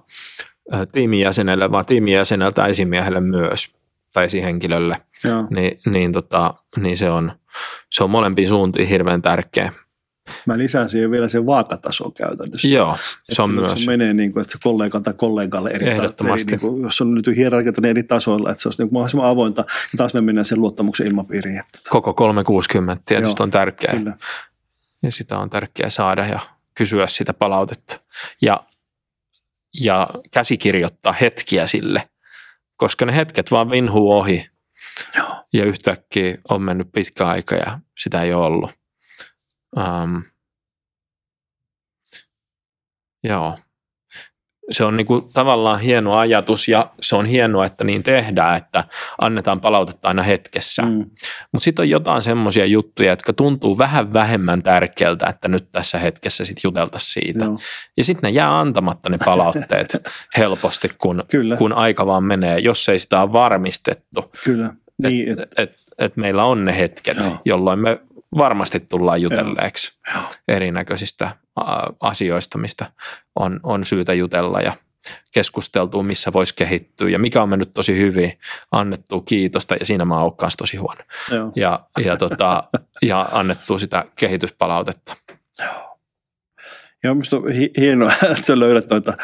[SPEAKER 1] tiimijäsenelle, vaan tiimijäseneltä esimiehelle myös tai esihenkilölle. Ni, niin, tota, niin se, on, se on molempiin suuntiin hirveän tärkeä.
[SPEAKER 4] Mä lisään siihen vielä sen vaakataso käytännössä.
[SPEAKER 1] Joo, se on myös.
[SPEAKER 4] Se menee niin kuin, että kollegan tai kollegalle eri, eri niin kuin, jos on nyt hierarkiat niin eri tasoilla, että se olisi niin mahdollisimman avointa. Ja taas me mennään sen luottamuksen ilmapiiriin. Että...
[SPEAKER 1] Koko 360 tietysti Joo, on tärkeää. Kyllä. Ja sitä on tärkeää saada ja kysyä sitä palautetta. Ja, ja käsikirjoittaa hetkiä sille, koska ne hetket vaan vinhuu ohi. Joo. Ja yhtäkkiä on mennyt pitkä aika ja sitä ei ole ollut. Um, joo. Se on niinku tavallaan hieno ajatus ja se on hienoa, että niin tehdään, että annetaan palautetta aina hetkessä. Mm. Mutta sitten on jotain semmoisia juttuja, jotka tuntuu vähän vähemmän tärkeältä, että nyt tässä hetkessä sitten juteltaisiin siitä. Joo. Ja sitten ne jää antamatta ne palautteet [LAUGHS] helposti, kun, Kyllä. kun aika vaan menee, jos ei sitä ole varmistettu.
[SPEAKER 4] Kyllä.
[SPEAKER 1] Niin, et, et, et, et meillä on ne hetket, Joo. jolloin me varmasti tullaan jutelleeksi Joo. erinäköisistä asioista, mistä on, on syytä jutella ja keskusteltua, missä voisi kehittyä ja mikä on mennyt tosi hyvin, annettu kiitosta ja siinä mä oon tosi huono. Joo. Ja, ja, tota, ja annettu sitä kehityspalautetta. Joo.
[SPEAKER 4] Joo, minusta on hienoa, [LAUGHS] että sä löydät noita,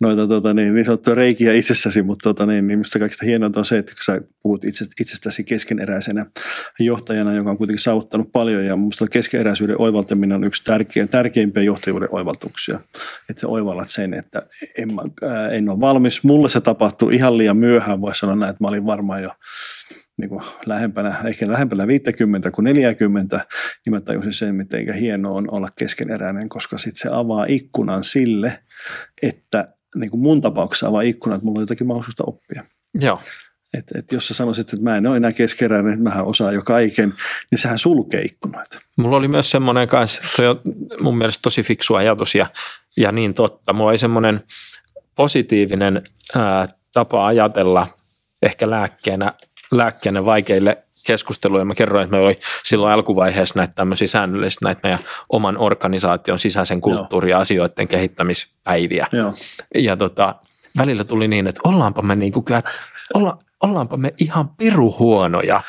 [SPEAKER 4] noita tota, niin, niin sanottuja reikiä itsessäsi, mutta tota, niin, niin minusta kaikista hienointa on se, että kun sä puhut itse, itsestäsi keskeneräisenä johtajana, joka on kuitenkin saavuttanut paljon, ja minusta keskeneräisyyden oivaltaminen on yksi tärkein, tärkeimpiä johtajuuden oivaltuksia. Että sä oivallat sen, että en, ää, en ole valmis. Mulle se tapahtui ihan liian myöhään, voisi sanoa näin, että mä olin varmaan jo niin kuin lähempänä, ehkä lähempänä 50 kuin 40, niin mä tajusin sen, miten hienoa on olla keskeneräinen, koska sitten se avaa ikkunan sille, että niin kuin mun tapauksessa avaa ikkunan, että mulla on jotakin mahdollisuutta oppia.
[SPEAKER 1] Joo.
[SPEAKER 4] Et, et jos sä sanoisit, että mä en ole enää keskeräinen, että mä osaan jo kaiken, niin sehän sulkee ikkunoita.
[SPEAKER 1] Mulla oli myös semmoinen kanssa, se on mun mielestä tosi fiksu ajatus ja, ja niin totta. Mulla oli semmoinen positiivinen ää, tapa ajatella ehkä lääkkeenä, lääkkeenä vaikeille keskusteluja. Mä kerroin, että me oli silloin alkuvaiheessa näitä tämmöisiä säännöllisiä näitä meidän oman organisaation sisäisen kulttuuri- ja asioiden kehittämispäiviä. Joo. Ja tota, välillä tuli niin, että ollaanpa me niin kuin, olla, ollaanpa me ihan piruhuonoja,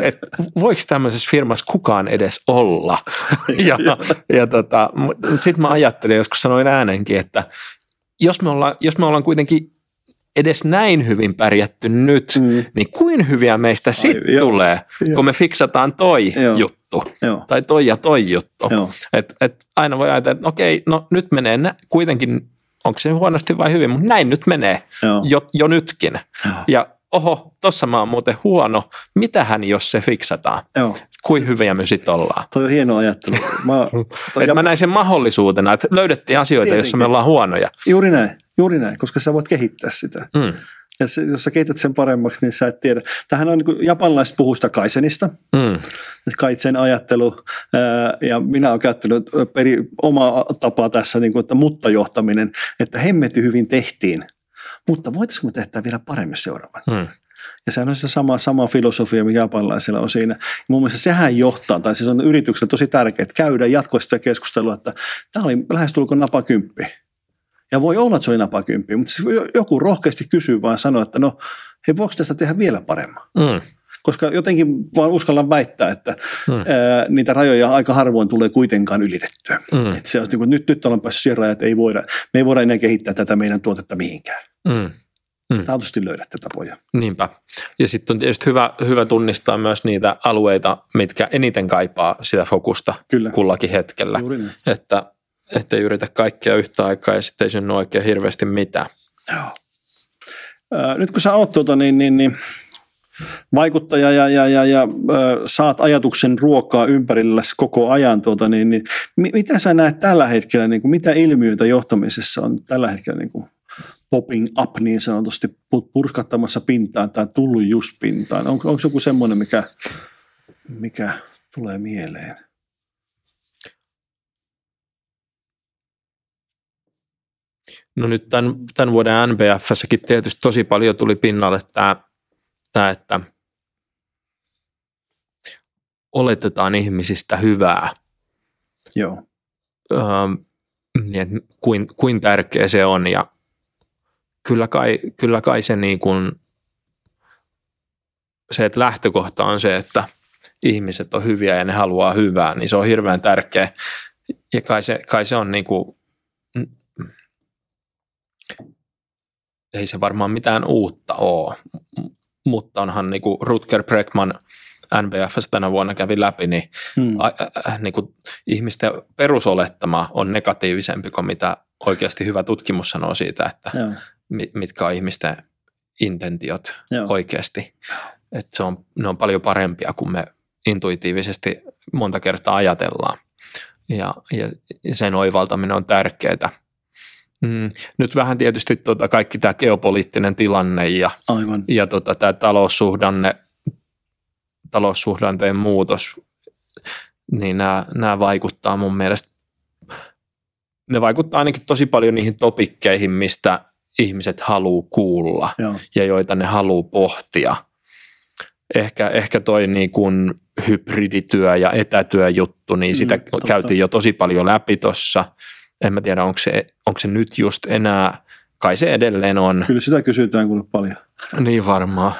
[SPEAKER 1] että voiko tämmöisessä firmassa kukaan edes olla. [LAUGHS] ja ja tota, sitten mä ajattelin, joskus sanoin äänenkin, että jos me ollaan, jos me ollaan kuitenkin edes näin hyvin pärjätty nyt, mm. niin kuin hyviä meistä sitten tulee, jo. kun me fiksataan toi jo. juttu jo. tai toi ja toi juttu. Et, et aina voi ajatella, että okei, no nyt menee nä- kuitenkin, onko se huonosti vai hyvin, mutta näin nyt menee jo, jo nytkin. Ja oho, tossa mä oon muuten huono, mitähän jos se fiksataan? Joo. Kuin hyviä me sitten ollaan.
[SPEAKER 4] Toi on hieno ajattelu. Mä, [LAUGHS]
[SPEAKER 1] toi, ja... mä näin sen mahdollisuutena, että löydettiin asioita, Tietenkin. joissa me ollaan huonoja.
[SPEAKER 4] Juuri näin, juuri näin, koska sä voit kehittää sitä. Mm. Ja se, jos sä kehität sen paremmaksi, niin sä et tiedä. Tähän on niin japanilaiset puhuu sitä kaisenista, mm. kaitsen ajattelu. Ja minä olen käyttänyt peri, omaa tapaa tässä, niin kuin, että mutta johtaminen, että hemmetti hyvin tehtiin, mutta voitaisiinko me tehdä vielä paremmin seuraavan? Hmm. Ja sehän on se sama, sama filosofia, mikä japanilaisilla on siinä. Ja mun mielestä sehän johtaa, tai siis on yrityksellä tosi tärkeää, että käydä jatkuvasti sitä keskustelua, että tämä oli lähestulkoon napakymppi. Ja voi olla, että se oli napakymppi, mutta joku rohkeasti kysyy vaan sanoa, että no, hei, voiko tästä tehdä vielä paremmin? Hmm koska jotenkin vaan uskallan väittää, että mm. ää, niitä rajoja aika harvoin tulee kuitenkaan ylitettyä. Mm. Et se on, niin kuin, nyt, nyt ollaan päässyt siihen rajaan, että ei voida, me ei voida enää kehittää tätä meidän tuotetta mihinkään. Mm. Mm. Taatusti löydätte tapoja.
[SPEAKER 1] Niinpä. Ja sitten on tietysti hyvä, hyvä tunnistaa myös niitä alueita, mitkä eniten kaipaa sitä fokusta Kyllä. kullakin hetkellä. Että ettei yritä kaikkea yhtä aikaa ja sitten ei synny oikein hirveästi mitään.
[SPEAKER 4] Nyt kun sä oot tuota, niin, niin, niin vaikuttaja ja, ja, ja, ja saat ajatuksen ruokaa ympärillä koko ajan, tuota, niin, niin, mitä sä näet tällä hetkellä, niin kuin, mitä ilmiöitä johtamisessa on tällä hetkellä niin kuin popping up niin sanotusti purskattamassa pintaan tai tullut just pintaan? On, onko joku semmoinen, mikä, mikä tulee mieleen?
[SPEAKER 1] No nyt tämän, tämän vuoden NBFssäkin tietysti tosi paljon tuli pinnalle tämä sitä, että oletetaan ihmisistä hyvää.
[SPEAKER 4] Joo.
[SPEAKER 1] Öö, niin kuin, kuin tärkeä se on ja kyllä kai, kyllä kai se niin kuin, se, että lähtökohta on se, että ihmiset on hyviä ja ne haluaa hyvää, niin se on hirveän tärkeä. Ja kai se, kai se on niin kuin, ei se varmaan mitään uutta ole, mutta onhan niin kuin Rutger Bregman NBFS tänä vuonna kävi läpi, niin, hmm. a, a, niin kuin ihmisten perusolettama on negatiivisempi kuin mitä oikeasti hyvä tutkimus sanoo siitä, että Joo. mitkä on ihmisten intentiot Joo. oikeasti. Että se on, ne on paljon parempia kuin me intuitiivisesti monta kertaa ajatellaan. Ja, ja, ja sen oivaltaminen on tärkeää. Mm, nyt vähän tietysti tota kaikki tämä geopoliittinen tilanne ja, Aivan. ja tota, tämä taloussuhdanne, taloussuhdanteen muutos, niin nämä, nämä vaikuttaa mun mielestä, ne vaikuttaa ainakin tosi paljon niihin topikkeihin, mistä ihmiset haluaa kuulla Joo. ja joita ne haluaa pohtia. Ehkä, ehkä toi niin kuin hybridityö ja etätyöjuttu, niin sitä mm, käytiin jo tosi paljon läpi tuossa – en mä tiedä, onko se, onko se nyt just enää, kai se edelleen on.
[SPEAKER 4] Kyllä sitä kysytään kuule paljon.
[SPEAKER 1] Niin varmaan.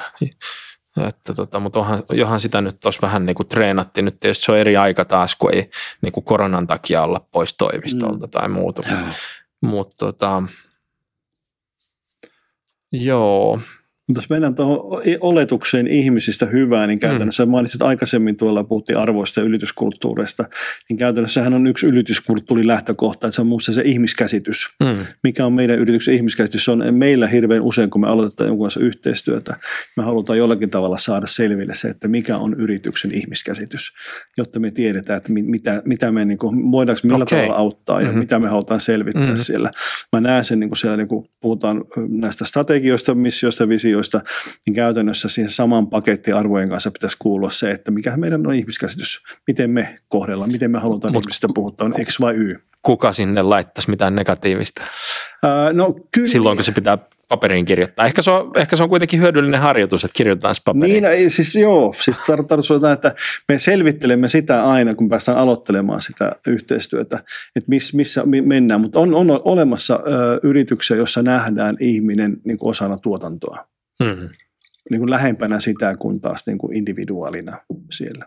[SPEAKER 1] Että tota, mutta onhan, johan sitä nyt tuossa vähän niin kuin treenattiin. Nyt tietysti se on eri aika taas, kun ei niin kuin koronan takia olla pois toimistolta mm. tai muuta. Mutta tota, joo.
[SPEAKER 4] Mutta jos mennään tuohon oletukseen ihmisistä hyvää, niin käytännössä mm. mainitsit aikaisemmin tuolla, puhuttiin arvoista ja ylityskulttuureista, niin käytännössähän on yksi ylityskulttuurin lähtökohta, että se on muussa se ihmiskäsitys. Mm. Mikä on meidän yrityksen ihmiskäsitys? Se on meillä hirveän usein, kun me aloitetaan jonkun kanssa yhteistyötä, me halutaan jollakin tavalla saada selville se, että mikä on yrityksen ihmiskäsitys, jotta me tiedetään, että mitä, mitä me, niin kuin, voidaanko millä okay. tavalla auttaa ja mm-hmm. mitä me halutaan selvittää mm-hmm. siellä. Mä näen sen niin kuin siellä, niin kuin puhutaan näistä strategioista, missioista, visioista, asioista, niin käytännössä siihen saman pakettiarvojen kanssa pitäisi kuulua se, että mikä meidän on ihmiskäsitys, miten me kohdellaan, miten me halutaan Mut, ihmistä puhuttaa, on X vai Y.
[SPEAKER 1] Kuka sinne laittaisi mitään negatiivista?
[SPEAKER 4] Ää, no,
[SPEAKER 1] kyllä. Silloin, kun se pitää paperiin kirjoittaa. Ehkä se on, ehkä se on kuitenkin hyödyllinen harjoitus, että kirjoitetaan paperiin.
[SPEAKER 4] Niin, siis joo. Siis tarkoitus että me selvittelemme sitä aina, kun päästään aloittelemaan sitä yhteistyötä, että miss, missä mennään. Mutta on, on olemassa ö, yrityksiä, joissa nähdään ihminen niin osana tuotantoa. Mm. Niin kuin lähempänä sitä kuin taas niin kuin individuaalina siellä.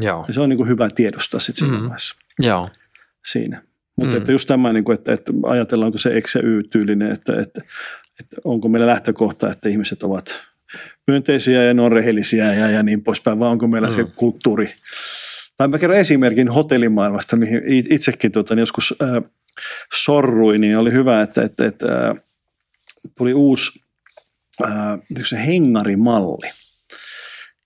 [SPEAKER 1] Joo.
[SPEAKER 4] Ja se on niin kuin hyvä tiedostaa sitten siinä mm. vaiheessa.
[SPEAKER 1] Joo.
[SPEAKER 4] Siinä. Mutta mm. että just tämä, niin kuin, että, että ajatellaanko se X ja Y-tyylinen, että, että, että onko meillä lähtökohta, että ihmiset ovat myönteisiä ja ne on rehellisiä ja, ja niin poispäin, vai onko meillä mm. se kulttuuri. Tai mä kerron esimerkin hotellimaailmasta, mihin itsekin tuota, niin joskus äh, sorruin, niin oli hyvä, että, että, että äh, tuli uusi äh, se hengarimalli,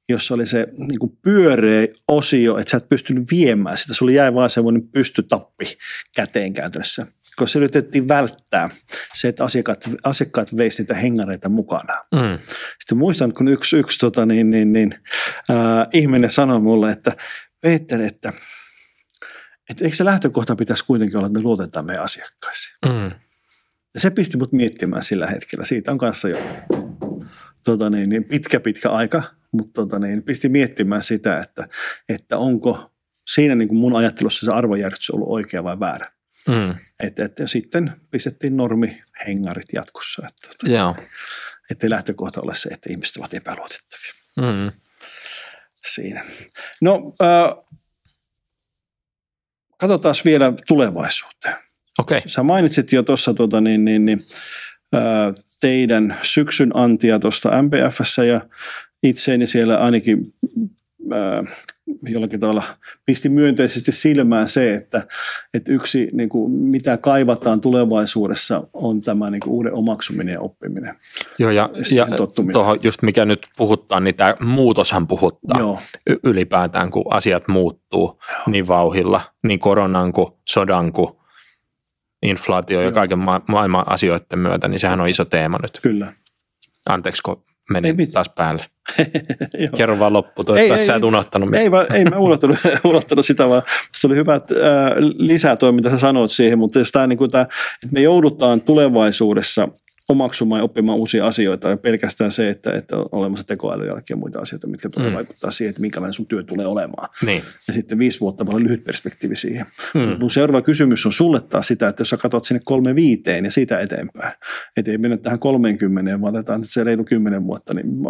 [SPEAKER 4] jossa oli se niin kuin pyöreä osio, että sä et pystynyt viemään sitä. Sulla jäi vaan semmoinen pystytappi käteen käytössä, koska se yritettiin välttää se, että asiakkaat, asiakkaat veisivät niitä hengareita mukana. Mm. Sitten muistan, kun yksi, yksi tota, niin, niin, niin, äh, ihminen sanoi mulle, että Peter, että, että eikö se lähtökohta pitäisi kuitenkin olla, että me luotetaan meidän asiakkaisiin. Mm. Ja se pisti mut miettimään sillä hetkellä. Siitä on kanssa jo tota niin, niin pitkä pitkä aika, mutta tota niin, pisti miettimään sitä, että, että onko siinä niin kuin mun ajattelussa se arvojärjestys ollut oikea vai väärä. Mm. Et, et, ja sitten pistettiin normihengarit jatkossa. Että, tota,
[SPEAKER 1] Joo.
[SPEAKER 4] Ettei lähtökohta ole se, että ihmiset ovat epäluotettavia. Mm. Siinä. No, äh, katsotaan vielä tulevaisuuteen.
[SPEAKER 1] Okay.
[SPEAKER 4] Sä mainitsit jo tuossa tuota, niin, niin, niin, teidän syksyn antia tuosta MPFssä ja itseeni siellä ainakin jollakin tavalla pisti myönteisesti silmään se, että, että yksi niin kuin, mitä kaivataan tulevaisuudessa on tämä niin kuin, uuden omaksuminen ja oppiminen.
[SPEAKER 1] Joo ja, ja tuohon just mikä nyt puhuttaa, niin tämä muutoshan puhuttaa Joo. ylipäätään, kun asiat muuttuu Joo. niin vauhilla, niin koronan kuin sodan kuin inflaatio ja kaiken ma- maailman asioiden myötä, niin sehän on iso teema nyt.
[SPEAKER 4] Kyllä.
[SPEAKER 1] Anteeksi, kun menin taas päälle. [LAUGHS] Kerro vaan loppu, toivottavasti sä et unohtanut
[SPEAKER 4] mitään. Ei, va, ei mä unohtanut, [LAUGHS] unohtanut sitä, vaan se oli hyvä että, ää, lisää toi, mitä sä sanoit siihen, mutta tämä, niin kuin tämä, että me joudutaan tulevaisuudessa omaksumaan ja oppimaan uusia asioita. Ja pelkästään se, että, että on olemassa tekoäly ja muita asioita, mitkä tulee mm. vaikuttaa siihen, että minkälainen sun työ tulee olemaan.
[SPEAKER 1] Niin.
[SPEAKER 4] Ja sitten viisi vuotta paljon lyhyt perspektiivi siihen. Mm. Mun seuraava kysymys on sulle taas sitä, että jos sä katsot sinne kolme viiteen ja siitä eteenpäin, että ei mennä tähän 30, vaan otetaan nyt se reilu kymmenen vuotta, niin, mä,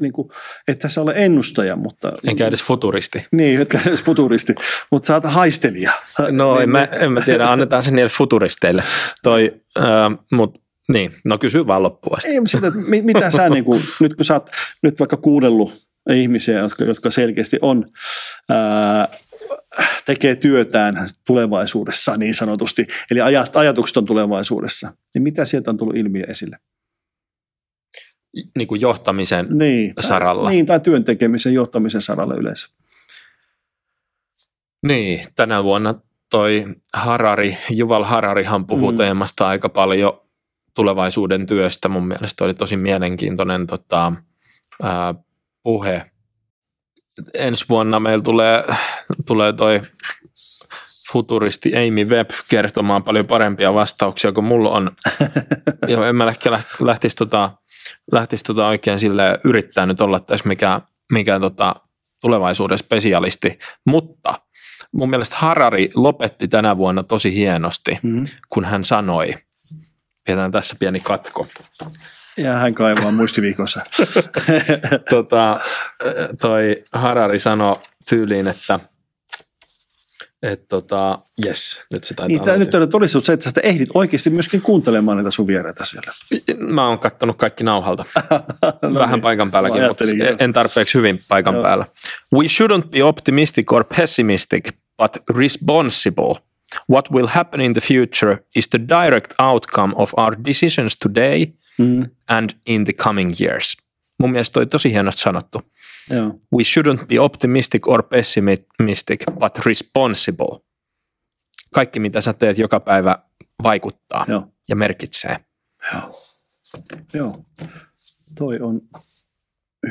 [SPEAKER 4] niin kuin, että tässä ole ennustaja, mutta...
[SPEAKER 1] Enkä edes futuristi.
[SPEAKER 4] Niin, etkä edes futuristi, mutta sä oot haistelija.
[SPEAKER 1] No niin, en, mä, en mä tiedä, annetaan se niille futuristeille. Toi, äh, mutta niin, no kysy vaan loppuun asti.
[SPEAKER 4] Ei, sitä, mitä sä [LAUGHS] niin kuin, nyt kun sä oot nyt vaikka kuudellut ihmisiä, jotka, jotka selkeästi on, ää, tekee työtään tulevaisuudessa niin sanotusti, eli ajat, ajatukset on tulevaisuudessa, niin mitä sieltä on tullut ilmiö esille?
[SPEAKER 1] Niin kuin johtamisen niin, saralla.
[SPEAKER 4] Niin, tai työntekemisen johtamisen saralla yleensä.
[SPEAKER 1] Niin, tänä vuonna toi Harari, Juval Hararihan puhuu mm. teemasta aika paljon tulevaisuuden työstä. Mun mielestä oli tosi mielenkiintoinen tota, ää, puhe. Ensi vuonna meillä tulee, tulee toi futuristi Amy Webb kertomaan paljon parempia vastauksia kuin mulla on. [LAUGHS] Joo, en mä ehkä lähtisi, tota, lähtisi tota oikein sille yrittää nyt olla tässä mikä, mikä tota, tulevaisuuden spesialisti, mutta mun mielestä Harari lopetti tänä vuonna tosi hienosti, mm-hmm. kun hän sanoi – Pidetään tässä pieni katko.
[SPEAKER 4] Ja hän kaivaa muistiviikossa. [LAUGHS]
[SPEAKER 1] tota, toi Harari sanoi tyyliin, että Et tota, yes, nyt se taitaa
[SPEAKER 4] niin, tämä nyt on todistus se, että sä ehdit oikeasti myöskin kuuntelemaan niitä sun vieraita siellä.
[SPEAKER 1] Mä oon kattonut kaikki nauhalta. [LAUGHS] no Vähän niin. paikan päälläkin, mutta en tarpeeksi hyvin paikan Joo. päällä. We shouldn't be optimistic or pessimistic, but responsible. What will happen in the future is the direct outcome of our decisions today mm. and in the coming years. Mun mielestä toi tosi hienosti sanottu. Joo. We shouldn't be optimistic or pessimistic, but responsible. Kaikki, mitä sä teet joka päivä, vaikuttaa Joo. ja merkitsee.
[SPEAKER 4] Joo. Joo. Toi on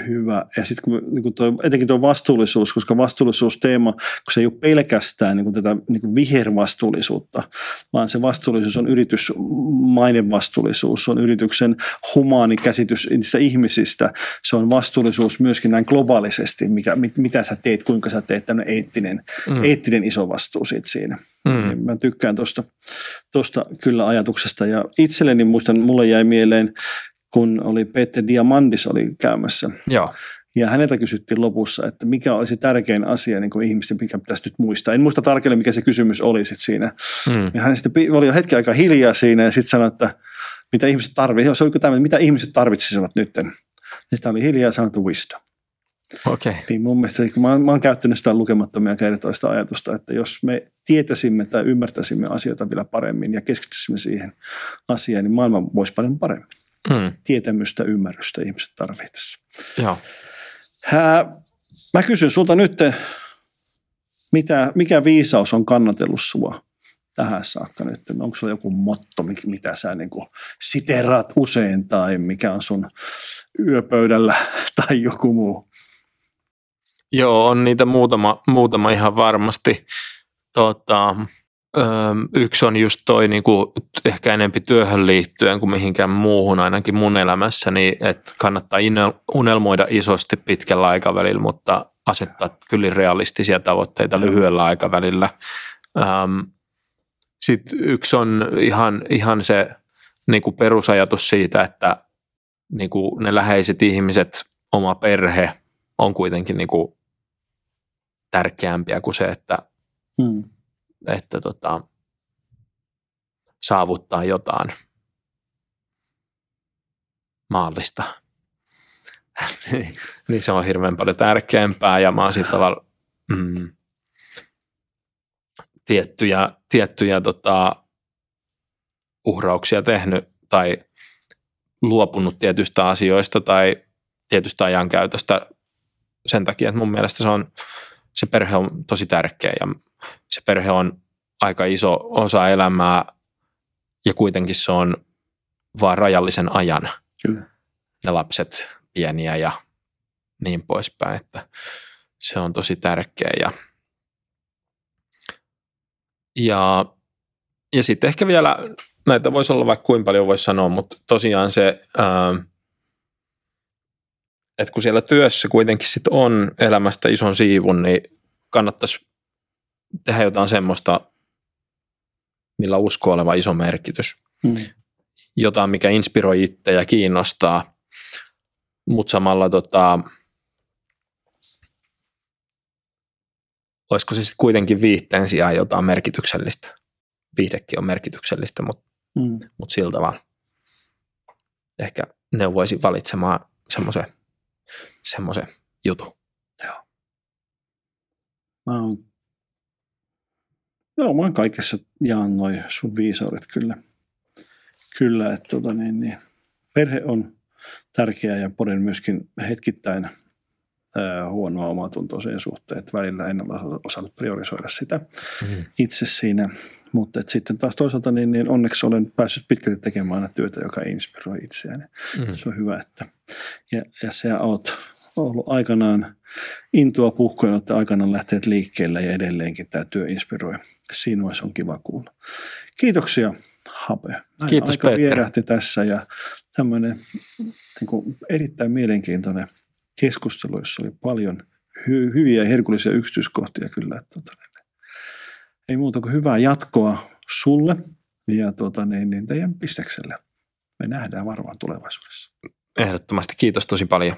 [SPEAKER 4] hyvä. Ja sitten kun, niin kun toi, etenkin tuo vastuullisuus, koska vastuullisuusteema, kun se ei ole pelkästään niin kuin tätä niin kuin vihervastuullisuutta, vaan se vastuullisuus on yritys, mainevastuullisuus, se on yrityksen humaani käsitys niistä ihmisistä, se on vastuullisuus myöskin näin globaalisesti, mikä, mit, mitä sä teet, kuinka sä teet, tämmöinen eettinen, mm. eettinen iso vastuu siitä siinä. Mm. Niin mä tykkään tuosta tosta kyllä ajatuksesta ja itselleni muistan, mulle jäi mieleen kun oli Peter Diamandis oli käymässä.
[SPEAKER 1] Joo.
[SPEAKER 4] Ja häneltä kysyttiin lopussa, että mikä olisi tärkein asia niin kuin ihmisten, mikä pitäisi nyt muistaa. En muista tarkalleen, mikä se kysymys oli sit siinä. Mm. Ja hän sitten oli jo hetki aikaa hiljaa siinä ja sitten sanoi, että mitä ihmiset tarvitsevat. Se oli tämä, mitä ihmiset tarvitsisivat nyt. Sitten oli hiljaa ja sanoi, että wisdom.
[SPEAKER 1] Okay.
[SPEAKER 4] Niin mun mielestä, kun mä, mä oon käyttänyt sitä lukemattomia kertoista ajatusta, että jos me tietäisimme tai ymmärtäisimme asioita vielä paremmin ja keskittyisimme siihen asiaan, niin maailma voisi paljon paremmin mm. tietämystä, ymmärrystä ihmiset tarvitsevat.
[SPEAKER 1] Joo.
[SPEAKER 4] mä kysyn sulta nyt, mitä, mikä viisaus on kannatellut sua tähän saakka nyt? Onko sulla joku motto, mitä sä niin kuin siteraat usein tai mikä on sun yöpöydällä [LAUGHS] tai joku muu?
[SPEAKER 1] Joo, on niitä muutama, muutama ihan varmasti. Tota, yksi on just toi niin kuin, ehkä enempi työhön liittyen kuin mihinkään muuhun ainakin mun elämässäni, niin että kannattaa unelmoida isosti pitkällä aikavälillä, mutta asettaa kyllä realistisia tavoitteita lyhyellä aikavälillä. Sitten yksi on ihan, ihan se niin kuin perusajatus siitä, että niin kuin ne läheiset ihmiset, oma perhe on kuitenkin niin kuin tärkeämpiä kuin se, että hmm että tota, saavuttaa jotain maallista. [LAUGHS] niin se on hirveän paljon tärkeämpää ja mä oon sillä tavalla mm, tiettyjä, tiettyjä tota, uhrauksia tehnyt tai luopunut tietystä asioista tai tietystä ajankäytöstä sen takia, että mun mielestä se on se perhe on tosi tärkeä ja se perhe on aika iso osa elämää ja kuitenkin se on vaan rajallisen ajan.
[SPEAKER 4] Kyllä.
[SPEAKER 1] Ne lapset pieniä ja niin poispäin, että se on tosi tärkeä ja, ja, ja sitten ehkä vielä, näitä voisi olla vaikka kuinka paljon voisi sanoa, mutta tosiaan se, ää, että kun siellä työssä kuitenkin sit on elämästä ison siivun, niin kannattaisi tehdä jotain semmoista, millä uskoo oleva iso merkitys. Mm. Jotain, mikä inspiroi itse ja kiinnostaa, mutta samalla tota, olisiko se sitten kuitenkin viihteen sijaan jotain merkityksellistä. Viihdekin on merkityksellistä, mutta mm. mut sillä tavalla ehkä neuvoisin valitsemaan semmoisen semmoisen jutun.
[SPEAKER 4] Joo. Mä oon, joo, mä kaikessa jaan noin sun viisaudet kyllä. Kyllä, että tota, niin, niin, perhe on tärkeä ja poden myöskin hetkittäin ää, huonoa omatuntoa sen suhteen, että välillä en ole osannut priorisoida sitä mm. itse siinä. Mutta sitten taas toisaalta niin, niin onneksi olen päässyt pitkälti tekemään aina työtä, joka inspiroi itseäni. Mm. Se on hyvä, että ja, ja sä oot ollut aikanaan intoa puhkoja, että aikanaan lähteet liikkeelle ja edelleenkin tämä työ inspiroi. Siinä olisi on kiva kuulla. Kiitoksia Hape.
[SPEAKER 1] Näin Kiitos
[SPEAKER 4] aika Peter. vierähti tässä ja tämmöinen niin kuin erittäin mielenkiintoinen keskustelu, jossa oli paljon hy- hyviä ja herkullisia yksityiskohtia kyllä. Että, tota, niin, ei muuta kuin hyvää jatkoa sulle ja tota, niin, niin teidän pistekselle. Me nähdään varmaan tulevaisuudessa.
[SPEAKER 1] Ehdottomasti. Kiitos tosi paljon.